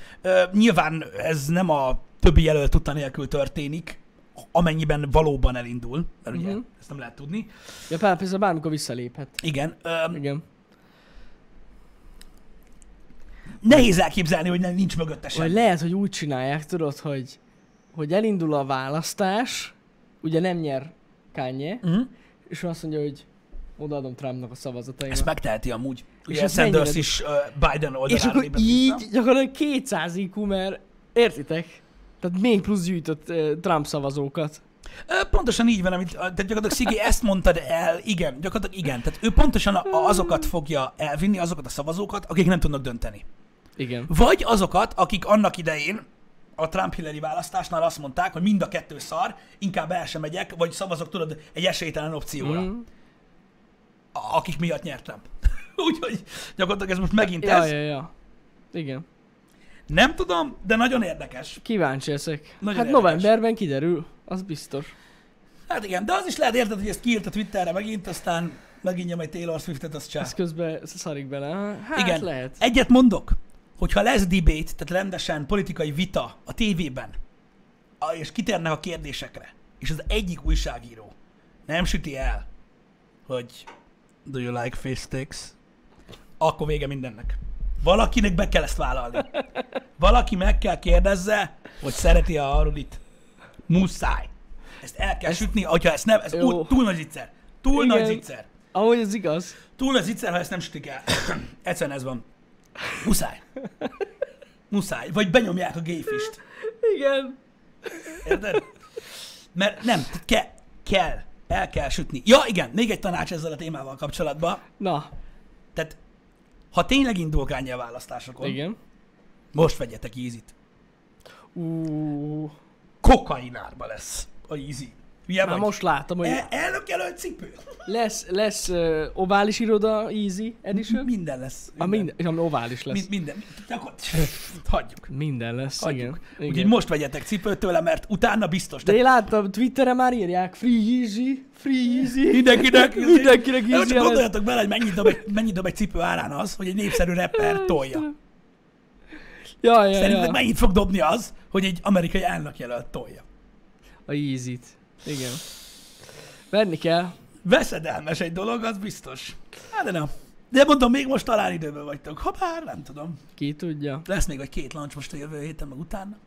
nyilván ez nem a többi jelölt tudta nélkül történik, amennyiben valóban elindul, mert ugye Mhm. ezt nem lehet tudni. Ja, persze bármikor visszaléphet. Igen, ö, Igen. nehéz elképzelni, hogy nem, nincs mögötte Vagy lehet, hogy úgy csinálják, tudod, hogy, hogy elindul a választás, ugye nem nyer Kanye, Mhm. és azt mondja, hogy odaadom Trumpnak a szavazataimat. Ezt megteheti amúgy. És Ugye ez Sanders mennyire- is ö, Biden és oldalára akkor lépett így vissza. gyakorlatilag 200 IQ, mert értitek? Tehát még plusz gyűjtött uh, Trump szavazókat. Pontosan így van, amit, tehát gyakorlatilag Szigi ezt mondtad el, igen, gyakorlatilag igen. Tehát ő pontosan azokat fogja elvinni, azokat a szavazókat, akik nem tudnak dönteni. Igen. Vagy azokat, akik annak idején a Trump-Hillary választásnál azt mondták, hogy mind a kettő szar, inkább el sem megyek, vagy szavazok, tudod, egy esélytelen opcióra. Mm. akik miatt nyert Trump. Úgyhogy gyakorlatilag ez most megint Ja, ez. ja, ja. Igen. Nem tudom, de nagyon érdekes. Kíváncsi leszek. Nagyon hát érdekes. novemberben kiderül, az biztos. Hát igen, de az is lehet érted, hogy ezt kiírt a Twitterre megint, aztán megint nyom egy Taylor Swiftet, az csá. Ez közben szarik bele. Hát Igen. lehet. Egyet mondok, hogyha lesz debate, tehát rendesen politikai vita a tévében, és kitérnek a kérdésekre, és az egyik újságíró nem süti el, hogy do you like fish sticks, akkor vége mindennek. Valakinek be kell ezt vállalni. Valaki meg kell kérdezze, hogy szereti a harulit. Muszáj. Ezt el kell Ezt- sütni, hogyha ezt nem, ez Jó. túl, túl nagy zicser. Túl Igen. nagy zicser. Ahogy ez igaz. Túl nagy zicser, ha ezt nem sütik el. Egyszerűen ez van. Muszáj. Muszáj. Vagy benyomják a gayfist. Igen. Érted? Mert nem, ke, kell. El kell sütni. Ja, igen, még egy tanács ezzel a témával kapcsolatban. Na, Tehát, ha tényleg indul Kanye a választásokon, igen. most vegyetek easy-t. Ú, Kokainárba lesz a easy. Ugye már vagy? most látom, hogy El, elnök jelölt cipő. lesz, lesz uh, ovális iroda Easy Edition. Minden lesz. A minden, és ami ovális lesz. Mind, minden. Akkor, hagyjuk. Minden lesz, Hagyjuk. igen. Úgyhogy igen. most vegyetek cipőt tőle, mert utána biztos. De én láttam, Twitteren már írják, free easy, free easy. Mindenkinek. Mindenkinek Nem, easy. csak gondoljatok bele, hogy mennyit dob, egy, mennyit dob egy cipő árán az, hogy egy népszerű rapper tolja. Ja, ja, Szerinted ja. mennyit fog dobni az, hogy egy amerikai elnökjelölt tolja? A easy Igen. Venni kell. Veszedelmes egy dolog, az biztos. Hát de nem. De mondom, még most talán időben vagytok. Ha bár, nem tudom. Ki tudja. Lesz még egy két launch most a jövő héten, meg utána.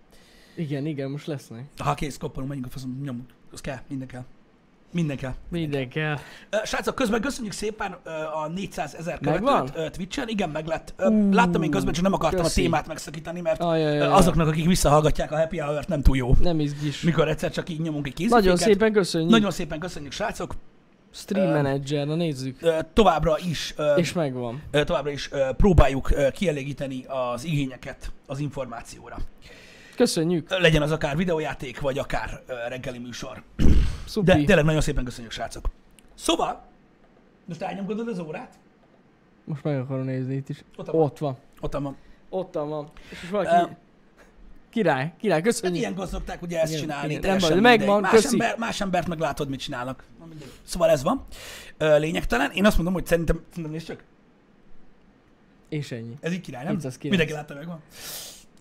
Igen, igen, most lesznek. Ha kész, koppolunk, menjünk a faszom, nyomunk. Az kell, minden kell. Minden kell. Minden kell. Srácok, közben köszönjük szépen a 400 ezer követőt Twitch-en. Igen, meg lett. Ú, Láttam én közben, csak nem akartam köszi. a témát megszakítani, mert ja, ja, ö, ja. azoknak, akik visszahallgatják a Happy Hour-t, nem túl jó. Nem izgis. Mikor egyszer csak így nyomunk egy készítéket. Nagyon szépen köszönjük. Nagyon szépen köszönjük, srácok. Stream Manager, na nézzük. Továbbra is, És megvan. továbbra is próbáljuk kielégíteni az igényeket az információra. Köszönjük. Legyen az akár videójáték, vagy akár reggeli műsor. Szupi. De tényleg nagyon szépen köszönjük, srácok. Szóval, most elnyomkodod az órát? Most meg akarom nézni itt is. Ott van. Ott van. Ott van. Ott van. És most valaki... Ö, Király, király, Hát köszönjük. ilyenkor szokták ugye ezt Igen, csinálni, igen, teljesen nem megvan, más, köszi. ember, más embert meg látod, mit csinálnak. Szóval ez van. Lényegtelen. Én azt mondom, hogy szerintem, szerintem nézd csak, És ennyi. ez így király, nem? 709. Mindenki látta, megvan.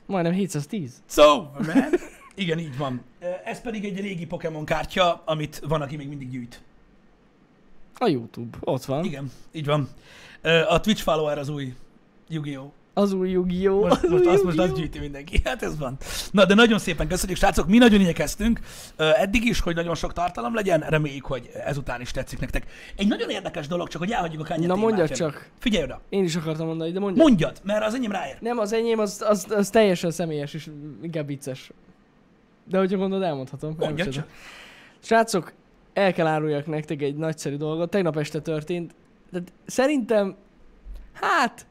Majdnem 710. So, man. Igen, így van. Ez pedig egy régi Pokémon kártya, amit van, aki még mindig gyűjt. A Youtube. Ott van. Igen, így van. A Twitch follower az új Yu-Gi-Oh! Az új Yu-Gi-Oh! Most, az most, új azt, most azt gyűjti mindenki. Hát ez van. Na, de nagyon szépen köszönjük, srácok. Mi nagyon igyekeztünk eddig is, hogy nagyon sok tartalom legyen. Reméljük, hogy ezután is tetszik nektek. Egy nagyon érdekes dolog, csak hogy elhagyjuk a Kanye Na mondjad csak. Figyelj oda. Én is akartam mondani, de mondjad. Mondjad, mert az enyém ráér. Nem, az enyém az, az, az teljesen személyes és inkább vicces. De hogyha gondolod, elmondhatom. Mondjad csak. Srácok, el kell áruljak nektek egy nagyszerű dolgot. Tegnap este történt. De szerintem, hát,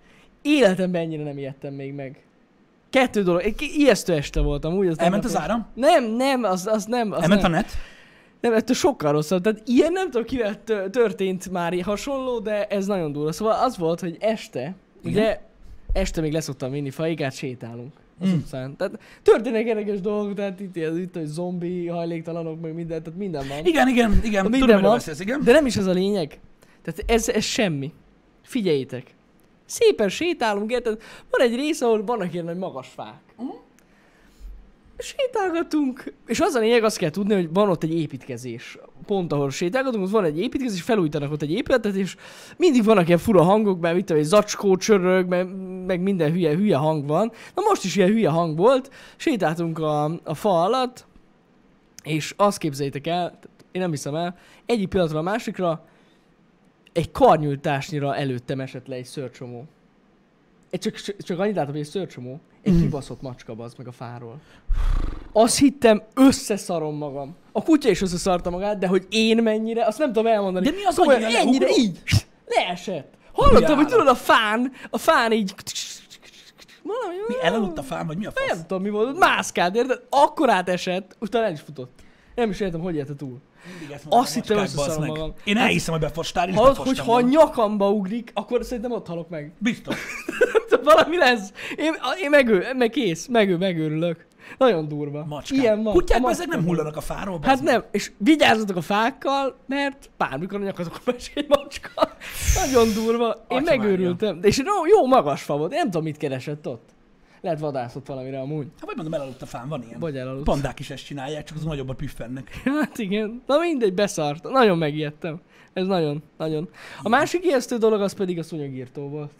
életemben ennyire nem ijedtem még meg. Kettő dolog. Egy ijesztő este voltam, úgy az Elment az áram? Nem, nem, az, az nem. Az Elment a nem. net? Nem, ettől sokkal rosszabb. Tehát ilyen nem tudom, kivel tö- történt már hasonló, de ez nagyon durva. Szóval az volt, hogy este, Igen. ugye este még leszoktam vinni faigát, sétálunk az Mm. utcán. Tehát történnek érdekes dolgok, tehát itt, itt, itt hogy zombi, hajléktalanok, meg minden, tehát minden van. Igen, igen, igen. Minden Tudom, van. beszélsz, igen. De nem is ez a lényeg. Tehát ez, ez semmi. Figyeljétek. Szépen sétálunk, érted? Van egy rész, ahol vannak ilyen nagy magas fák. Mhm. Sétálgatunk, és az a lényeg, azt kell tudni, hogy van ott egy építkezés. Pont ahol sétálgatunk, ott van egy építkezés, felújítanak ott egy épületet, és mindig vannak ilyen fura hangok, mert mit tudom, egy zacskó csörög, meg, meg minden hülye, hülye hang van. Na most is ilyen hülye hang volt, sétáltunk a, a fa alatt, és azt képzeljétek el, én nem hiszem el, egyik pillanatra a másikra egy karnyújtásnyira előttem esett le egy szörcsomó. Egy csak, csak, annyit látom, hogy egy szörcsomó. Egy Mhm. kibaszott macska az meg a fáról. Azt hittem, összeszarom magam. A kutya is összeszarta magát, de hogy én mennyire, azt nem tudom elmondani. De mi az annyira ennyire leugrott? így leesett. Hallottam, hogy tudod, a fán, a fán így... Valami, Mi elaludt a fán, vagy mi a fasz? nem tudom mi volt, mászkált, érted? Akkor átesett, utána el is futott. Nem is értem, hogy élte túl. Azt hittem, összeszarom magam. Én elhiszem, hogy befostál, és Hallod, hogy ha a nyakamba ugrik, akkor szerintem ott halok meg. Biztos. Valami lesz. Én, én megő, meg kész, megő, megőrülök. Nagyon durva. Macskák. Ilyen van. Kutyák ezek nem hullanak a fáról, Hát meg. nem, és vigyázzatok a fákkal, mert bármikor a nyakatokon esik egy macska. Nagyon durva. Én Atya megőrültem. És jó, jó magas fa volt. Én nem tudom, mit keresett ott. Lehet vadászott valamire amúgy. Hát vagy mondom, elaludt a fán, van ilyen. Vagy elaludt. Pandák is ezt csinálják, csak az nagyobbat püffennek. Hát igen. Na mindegy, beszart. Nagyon megijedtem. Ez nagyon, nagyon. A másik ijesztő dolog az pedig a szúnyogírtó volt.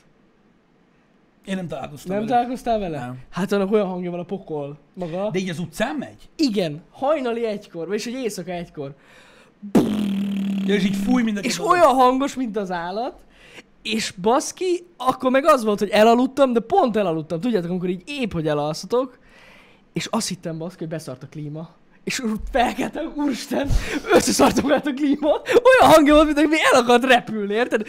Én nem találkoztam Nem vele. találkoztál vele? Nem. Hát annak olyan hangja van a pokol maga. De így az utcán megy? Igen, hajnali egykor, vagyis egy éjszaka egykor. Ja, és így fúj mindenki. És olyan hangos, mint az állat, és baszki, akkor meg az volt, hogy elaludtam, de pont elaludtam. Tudjátok, amikor így épp, hogy elalszatok, és azt hittem baszki, hogy beszart a klíma. És felkeltem, úristen, összeszartam magát a klíma. Olyan hangja volt, mint hogy el akart repülni, érted?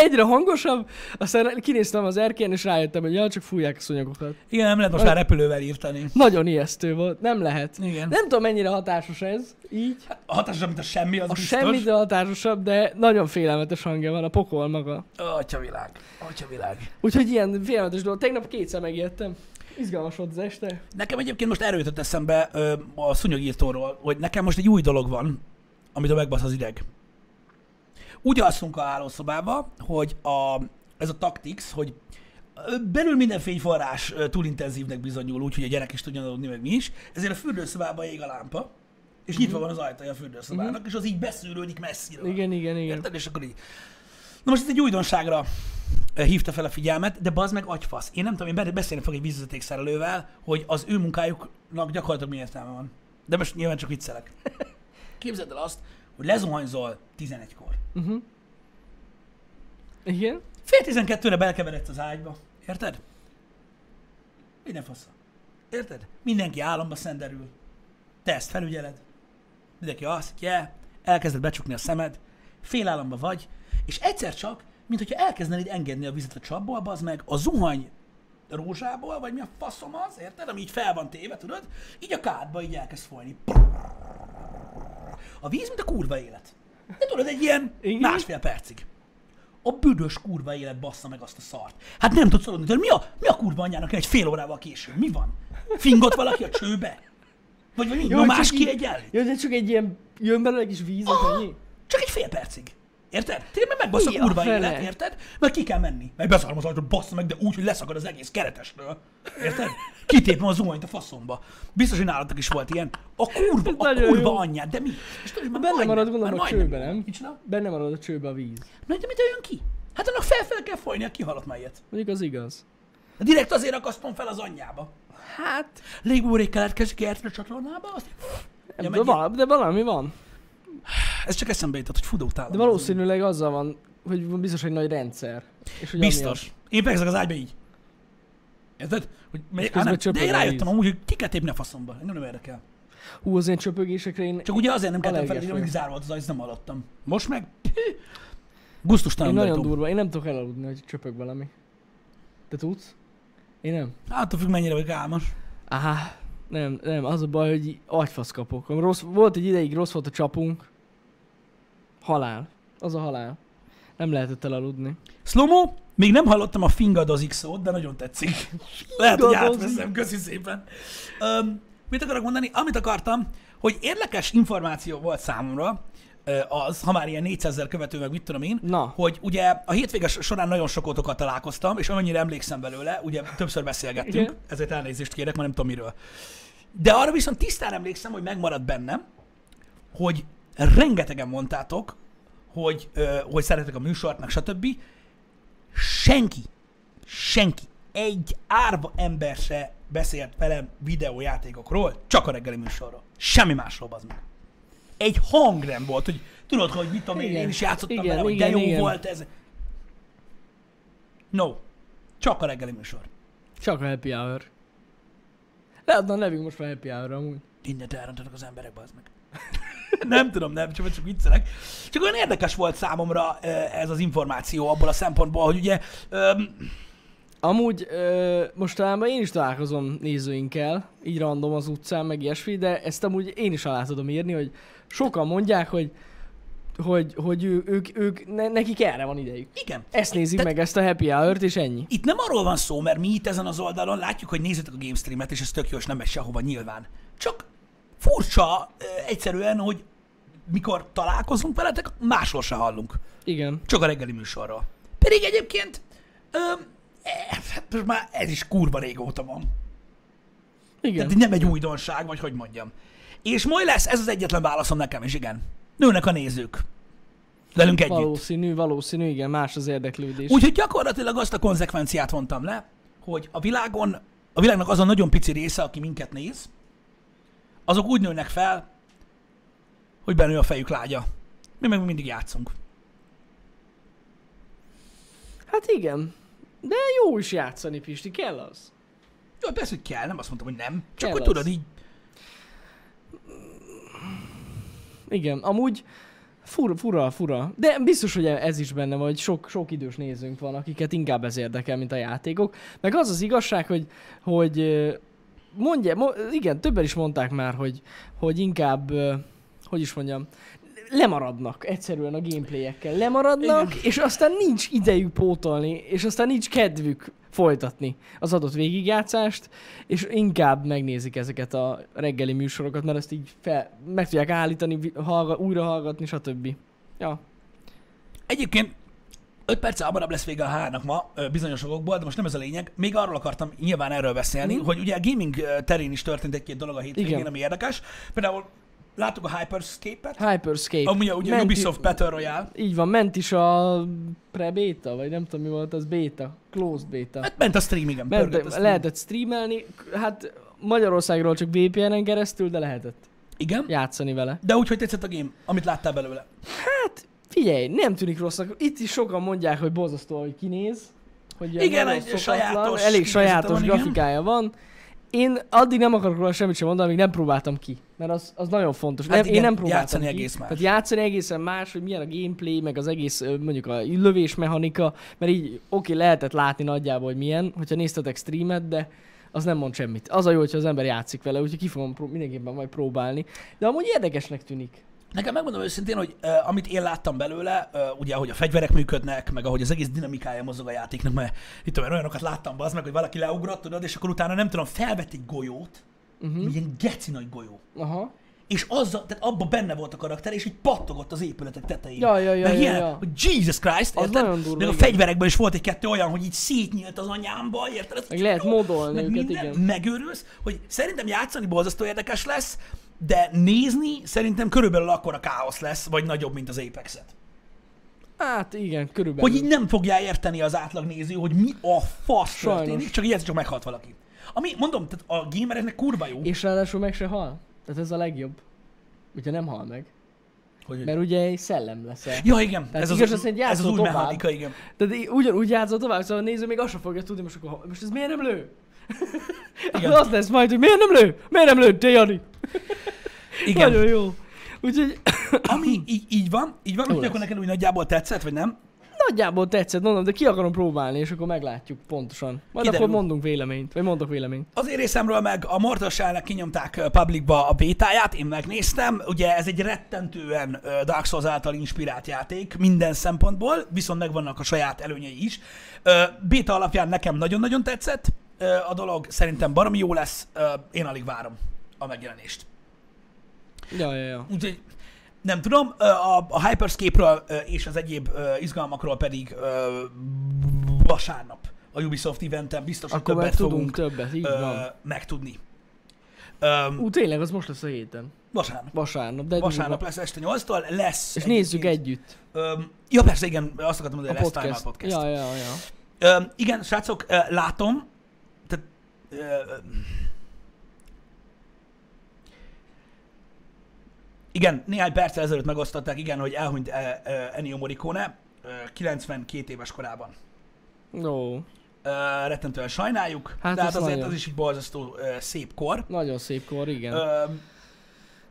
Egyre hangosabb, aztán kinéztem az erkén, és rájöttem, hogy ja, csak fújják a szúnyogokat. Igen, nem lehet most már repülővel írtani. Nagyon ijesztő volt, nem lehet. Igen. Nem tudom, mennyire hatásos ez, így. A hatásosabb, mint a semmi, az A biztos. semmi de hatásosabb, de nagyon félelmetes hangja van, a pokol maga. Atya világ. Atya világ. Úgyhogy ilyen félelmetes dolog. Tegnap kétszer megijedtem. Izgalmas volt az este. Nekem egyébként most erről jutott eszembe ö, a szúnyogírtóról, hogy nekem most egy új dolog van, amitől megbasz az ideg. Úgy alszunk a hálószobába, hogy a, ez a Tactics, hogy belül minden fényforrás túl intenzívnek bizonyul, úgyhogy a gyerek is tudjon aludni, meg mi is, ezért a fürdőszobában ég a lámpa, és nyitva van az ajtaja a fürdőszobának, és az így beszűrődik messziről. Igen, igen, igen. Érted? És akkor így. Na most ez egy újdonságra hívta fel a figyelmet, de bazd meg agyfasz. Én nem tudom, én be- beszélni fogok egy vízvezetékszerelővel, hogy az ő munkájuknak gyakorlatilag mi értelme van. De most nyilván csak viccelek. Képzeld el azt, hogy lezuhanyzol 11-kor. Uh-huh. Igen? Fél tizenkettőre belkeveredsz az ágyba. Érted? Minden fasz. Érted? Mindenki álomba szenderül. Te ezt felügyeled. Mindenki azt, yeah, elkezded becsukni a szemed, félálomba vagy, és egyszer csak, mint hogyha elkezdenéd engedni a vizet a csapból, az meg a zuhany rózsából, vagy mi a faszom az, érted? Ami így fel van téve, tudod? Így a kádba így elkezd folyni. A víz, mint a kurva élet. De tudod, egy ilyen Igen. másfél percig. A büdös kurva élet bassza meg azt a szart. Hát nem tudsz tudod, mi a, mi a kurva anyjának egy fél órával később? Mi van? Fingott valaki a csőbe? Vagy, vagy mi? Jó, csak így- kiegyenlít? Jó, de csak egy ilyen, jön belőle egy kis víz, az ennyi? Csak egy fél percig. Érted? Tényleg meg megbasz a kurva élet, érted? Mert ki kell menni. Meg beszarm az ajtót, bassza meg, de úgy, hogy leszakad az egész keretesről. Érted? Kitépem az zuhanyt a faszomba. Biztos, hogy nálatok is volt ilyen. A kurva, a kurva jó. anyját, de mi? És tudod, már Benne majdnem- marad, gondolom, a csőbe, nem? Csinál? Benne marad a csőbe a víz. Na, de mit jön ki? Hát annak fel-fel kell folyni, a kihalott már ilyet. Mondjuk az igaz. Direkt azért akasztom fel az anyjába. Hát, Légúrék keletkezik a csatornába, azt... Ja, de, val- de valami van. Ez csak eszembe jutott, hogy fudó utálom. De valószínűleg azzal van, hogy biztos egy nagy rendszer. És hogy Biztos. Én fekszek az ágyba így. Érted? Hogy á, nem, de én rájöttem amúgy, hogy ki kell tépni a faszomba. Engem nem érdekel. Hú, az én csöpögésekre én, Csak ugye azért nem kellettem fel, hogy zárva volt az ajtó, nem hallottam. Most meg... Gusztustalan én nagyon durva. Én nem tudok elaludni, hogy csöpög valami. Te tudsz? Én nem. Hát, függ, mennyire vagyok álmos. Áh, Nem, nem, az a baj, hogy agyfasz kapok. Rossz, volt egy ideig rossz volt a csapunk. Halál. Az a halál. Nem lehetett elaludni. Slomo, még nem hallottam a fingadozik szót, de nagyon tetszik. Lehet, hogy átveszem, köszi szépen. Um, mit akarok mondani? Amit akartam, hogy érdekes információ volt számomra, az, ha már ilyen 400 ezer követő, meg mit tudom én, Na. hogy ugye a hétvéges során nagyon sok otokat találkoztam, és amennyire emlékszem belőle, ugye többször beszélgettünk, Igen. ezért elnézést kérek, mert nem tudom miről. De arra viszont tisztán emlékszem, hogy megmaradt bennem, hogy rengetegen mondtátok, hogy, ö, hogy szeretek a műsort, meg stb. Senki, senki, egy árva ember se beszélt velem videójátékokról, csak a reggeli műsorról. Semmi másról, az meg. Egy hang nem volt, hogy tudod, hogy mit tudom én, én is játszottam igen, vele, hogy igen, de jó igen. volt ez. No, csak a reggeli műsor. Csak a happy hour. Leadna a nevünk most már happy hour amúgy. Mindent elrontanak az emberek, az meg. Nem tudom, nem, csak, csak viccelek. Csak olyan érdekes volt számomra ez az információ abból a szempontból, hogy ugye öm, Amúgy ö, mostanában én is találkozom nézőinkkel, így random az utcán, meg ilyesmi, de ezt amúgy én is alá tudom írni, hogy sokan mondják, hogy hogy, hogy ő, ők, ők ne, nekik erre van idejük. igen. Ezt nézik Tehát- meg, ezt a happy hour-t, és ennyi. Itt nem arról van szó, mert mi itt ezen az oldalon látjuk, hogy nézitek a game streamet, és ez tök jó, és nem megy sehova nyilván. Csak furcsa egyszerűen, hogy mikor találkozunk veletek, másról se hallunk. Igen. Csak a reggeli műsorról. Pedig egyébként öm, eh, hát most már ez is kurva régóta van. Igen. Tehát nem egy újdonság, vagy hogy mondjam. És majd lesz, ez az egyetlen válaszom nekem is, igen. Nőnek a nézők. Velünk együtt. Valószínű, valószínű, igen, más az érdeklődés. Úgyhogy gyakorlatilag azt a konzekvenciát vontam le, hogy a világon, a világnak az a nagyon pici része, aki minket néz, azok úgy nőnek fel, hogy bennő a fejük lágya. Mi meg mindig játszunk. Hát igen. De jó is játszani, Pisti, kell az. Jó, persze, hogy kell, nem azt mondtam, hogy nem. Csak Kell hogy az. tudod így, Igen, amúgy fura, fura, fura. De biztos, hogy ez is benne van, hogy sok, sok idős nézőnk van, akiket inkább ez érdekel, mint a játékok. Meg az az igazság, hogy, hogy mondja, mo- igen, többen is mondták már, hogy, hogy inkább, hogy is mondjam, lemaradnak egyszerűen a gameplayekkel. Lemaradnak, Igen. és aztán nincs idejük pótolni, és aztán nincs kedvük folytatni az adott végigjátszást, és inkább megnézik ezeket a reggeli műsorokat, mert ezt így fel, meg tudják állítani, hallga, újra hallgatni, stb. Ja. Egyébként 5 perc hamarabb lesz vége a hárnak ma, bizonyos okokból, de most nem ez a lényeg. Még arról akartam nyilván erről beszélni, Mhm. hogy ugye a gaming terén is történt egy-két dolog a hétvégén, Igen. ami érdekes. Például láttuk a Hyperscape-et, Hyperscape. ami ugye Ment- Ubisoft Battle Royale. Így van, ment is a pre-beta, vagy nem tudom mi volt, az beta. Closed beta. Hát ment a stream, igen. pörgött a Ment, stream. lehetett streamelni, hát Magyarországról csak VPN-en keresztül, de lehetett Igen, játszani vele. de úgy, hogy tetszett a game, amit láttál belőle. Figyelj, nem tűnik rossznak. Itt is sokan mondják, hogy borzasztó, hogy kinéz. Hogy Igen, egy sajátos elég sajátos van, igen. grafikája van. Én addig nem akarok róla semmit sem mondani, amíg nem próbáltam ki. Mert az, az nagyon fontos. Hát nem, igen, én nem próbáltam játszani ki. egész más. Tehát játszani egészen más, hogy milyen a gameplay, meg az egész mondjuk a lövés mechanika, mert így oké, lehetett látni nagyjából, hogy milyen, hogyha néztetek streamet, de az nem mond semmit. Az a jó, hogyha az ember játszik vele, úgyhogy ki fogom pró- mindenképpen majd próbálni. De amúgy érdekesnek tűnik. Nekem megmondom őszintén, hogy uh, amit én láttam belőle, uh, ugye ahogy a fegyverek működnek, meg ahogy az egész dinamikája mozog a játéknak, mert itt én olyanokat láttam az meg, hogy valaki leugrott, tudod, és akkor utána nem tudom, felvett egy golyót, Mhm. uh-huh. ilyen geci nagy golyó. Aha. És azzal, tehát abban benne volt a karakter, és így pattogott az épületek tetején. Ja, ja, ja, Meg ja, ilyen, ja. hogy Jesus Christ, Az érted? durva, Meg a igen. fegyverekben is volt egy-kettő olyan, hogy így szétnyílt az anyámba, érted? Ez Meg lehet modolni meg őket, minden, igen. Megőrülsz, hogy szerintem játszani borzasztó érdekes lesz, de nézni szerintem körülbelül akkora káosz lesz, vagy nagyobb, mint az Apex-et. Hát igen, körülbelül. Hogy így nem fogja érteni az átlag néző, hogy mi a fasz Sajnos. történik, csak így egyszer csak meghalt valaki. Ami, mondom, tehát a gamereknek kurva jó. És ráadásul meg se hal. Tehát ez a legjobb. Hogyha nem hal meg. Hogy... Mert ugye egy szellem leszel. Ja, igen, Tehát ez az, igaz, azt egy ez az új tovább. mechanika, igen. Tehát ugyanúgy játszol tovább, szóval a néző még azt sem fogja tudni, most, akkor, most ez miért nem lő? Igen. az lesz majd, hogy miért nem lő? Miért nem lő, te Jani? Igen. Nagyon jó. Úgyhogy Ami így, így van, így van, Jó hogy akkor neked úgy nagyjából tetszett, vagy nem? Nagyjából tetszett, mondom, de ki akarom próbálni, és akkor meglátjuk pontosan. Majd Kiderül. akkor mondunk véleményt, vagy mondok véleményt. Az én részemről meg a Mortal Shell-nek kinyomták ö, publicba a bétáját, én megnéztem. Ugye ez egy rettentően Dark Souls által inspirált játék minden szempontból, viszont megvannak a saját előnyei is. Béta alapján nekem nagyon-nagyon tetszett a dolog, szerintem baromi jó lesz, én alig várom a megjelenést. Ja, ja, ja. Úgyhogy nem tudom, a, a Hyperscape-ről és az egyéb izgalmakról pedig vasárnap a Ubisoft eventen biztos, hogy többet tudunk többet, így van. megtudni. Ú, tényleg, az most lesz a héten. vasárnap. Vasárnap, de Vasárnap lesz este 8-tól, lesz És nézzük egyébként- együtt ja, persze, igen, azt akartam mondani, a hogy lesz Time Out podcast. Podcast. Ja, ja, ja. Öm, igen, srácok, látom, igen, néhány perccel ezelőtt megosztották, igen, hogy elhunyt e, e, Ennio Morricone ö, 92 éves korában. Ó, Ö, rettentően sajnáljuk, Hát de hát azért nagyon. az is egy borzasztó szép kor. nagyon szép kor, igen. Ö,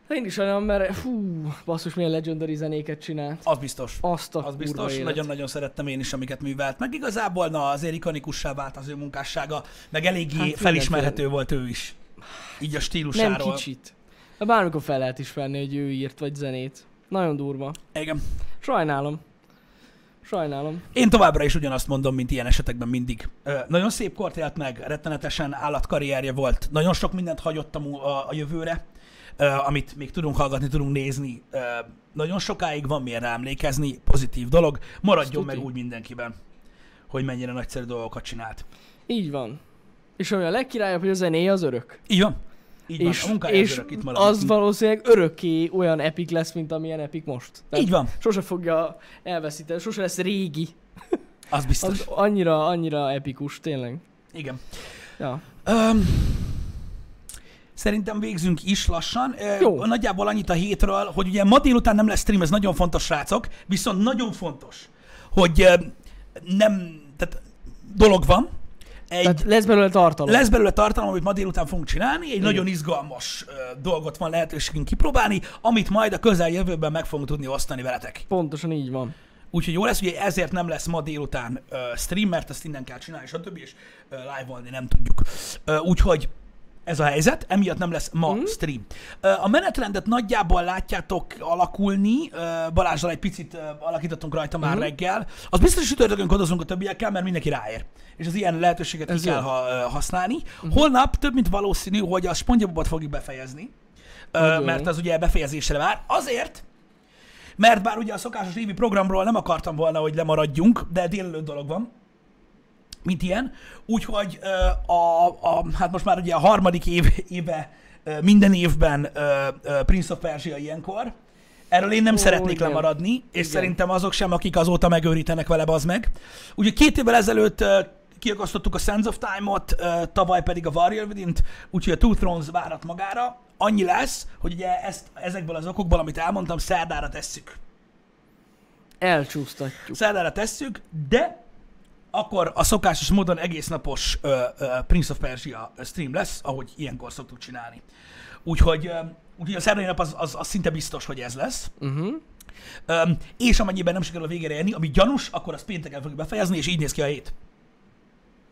Én is olyan, mert fú, basszus, milyen legendary zenéket csinált. az biztos. Azt a Az biztos, élet. nagyon-nagyon szerettem én is, amiket művelt. Meg igazából na, azért ikonikussá vált az ő munkássága, meg eléggé Hát hát, felismerhető mindenféle. volt ő is. Így a Nem stílusáról. kicsit. De Bármikor fel lehet ismerni, hogy ő írt, vagy zenét. Nagyon durva. Igen. Sajnálom. Sajnálom. Én továbbra is ugyanazt mondom, mint ilyen esetekben mindig. Ö, nagyon szép kort élt meg, rettenetesen állatkarrierje volt, nagyon sok mindent hagyott a, a, a jövőre, amit még tudunk hallgatni, tudunk nézni. Nagyon sokáig van miért rá emlékezni, pozitív dolog. Maradjon Azt meg úgy mindenkiben, hogy mennyire nagyszerű dolgokat csinált. Így van. És ami a legkirályabb, hogy a zenéje az örök. Így van? Így és van, a és az örök itt marad. az valószínűleg örökké olyan epik lesz, mint amilyen epik most. Tehát Így van, Sose fogja elveszíteni, sose lesz régi. az biztos. Az annyira, annyira epikus, tényleg. Igen. Ja. Um, szerintem végzünk is lassan. Jó. Nagyjából annyit a hétről, hogy ugye ma délután nem lesz stream, ez nagyon fontos, srácok, viszont nagyon fontos, hogy nem, tehát dolog van, egy, Tehát lesz belőle tartalom. lesz belőle tartalom, amit ma délután fogunk csinálni, egy nagyon izgalmas dolgot van lehetőségünk kipróbálni, amit majd a közeljövőben meg fogunk tudni osztani veletek. Pontosan így van. Úgyhogy jó lesz, ugye ezért nem lesz ma délután uh, stream, mert ezt innen kell csinálni, stb. és uh, live-olni nem tudjuk. Uh, úgyhogy ez a helyzet, emiatt nem lesz ma mm. stream. A menetrendet nagyjából látjátok alakulni, Balázsral egy picit alakítottunk rajta már Mhm. reggel. Az biztos, hogy sütörtökön kodozunk a többiekkel, mert mindenki ráér. És az ilyen lehetőséget Ez ki kell ha, használni. Holnap több mint valószínű, hogy a SpongeBobot fogjuk befejezni, Nagyon mert az ugye befejezésre vár. Azért, mert bár ugye a szokásos évi programról nem akartam volna, hogy lemaradjunk, de délelőtt dolog van, mint ilyen. Úgyhogy a, a, hát most már ugye a harmadik év, éve minden évben Prince of Persia ilyenkor. Erről én nem Ó, szeretnék igen. lemaradni, és Igen. szerintem azok sem, akik azóta megőrítenek vele, az meg. Ugye két évvel ezelőtt kiakasztottuk a Sands of Time-ot, tavaly pedig a Warrior Within-t, úgyhogy a Two Thrones várat magára. Annyi lesz, hogy ugye ezt ezekből az okokból, amit elmondtam, szerdára tesszük. Elcsúsztatjuk. Szerdára tesszük, de akkor a szokásos módon egész napos ö, ö, Prince of Persia stream lesz, ahogy ilyenkor szoktuk csinálni. Úgyhogy, ö, úgyhogy a szerdai nap az, az, az szinte biztos, hogy ez lesz. Uh-huh. Ö, és amennyiben nem sikerül a végére érni, ami gyanús, akkor azt pénteken fogjuk befejezni, és így néz ki a hét.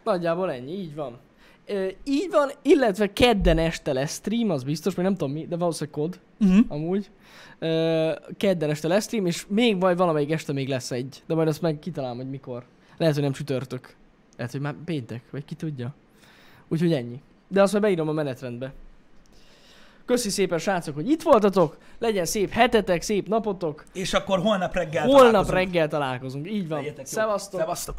Nagyjából ennyi, így van. Ö, így van, illetve kedden este lesz stream, az biztos, még nem tudom mi, de valószínűleg kod, Uh-huh. amúgy. Ö, kedden este lesz stream, és még majd valamelyik este még lesz egy, de majd azt meg kitalálom, hogy mikor. Lehet, hogy nem csütörtök. Lehet, hogy már péntek, vagy ki tudja. Úgyhogy ennyi. De azt majd beírom a menetrendbe. Köszi szépen, srácok, hogy itt voltatok. Legyen szép hetetek, szép napotok. És akkor holnap reggel Holnap találkozunk. reggel találkozunk. Így van. Szevasztok. Szevasztok.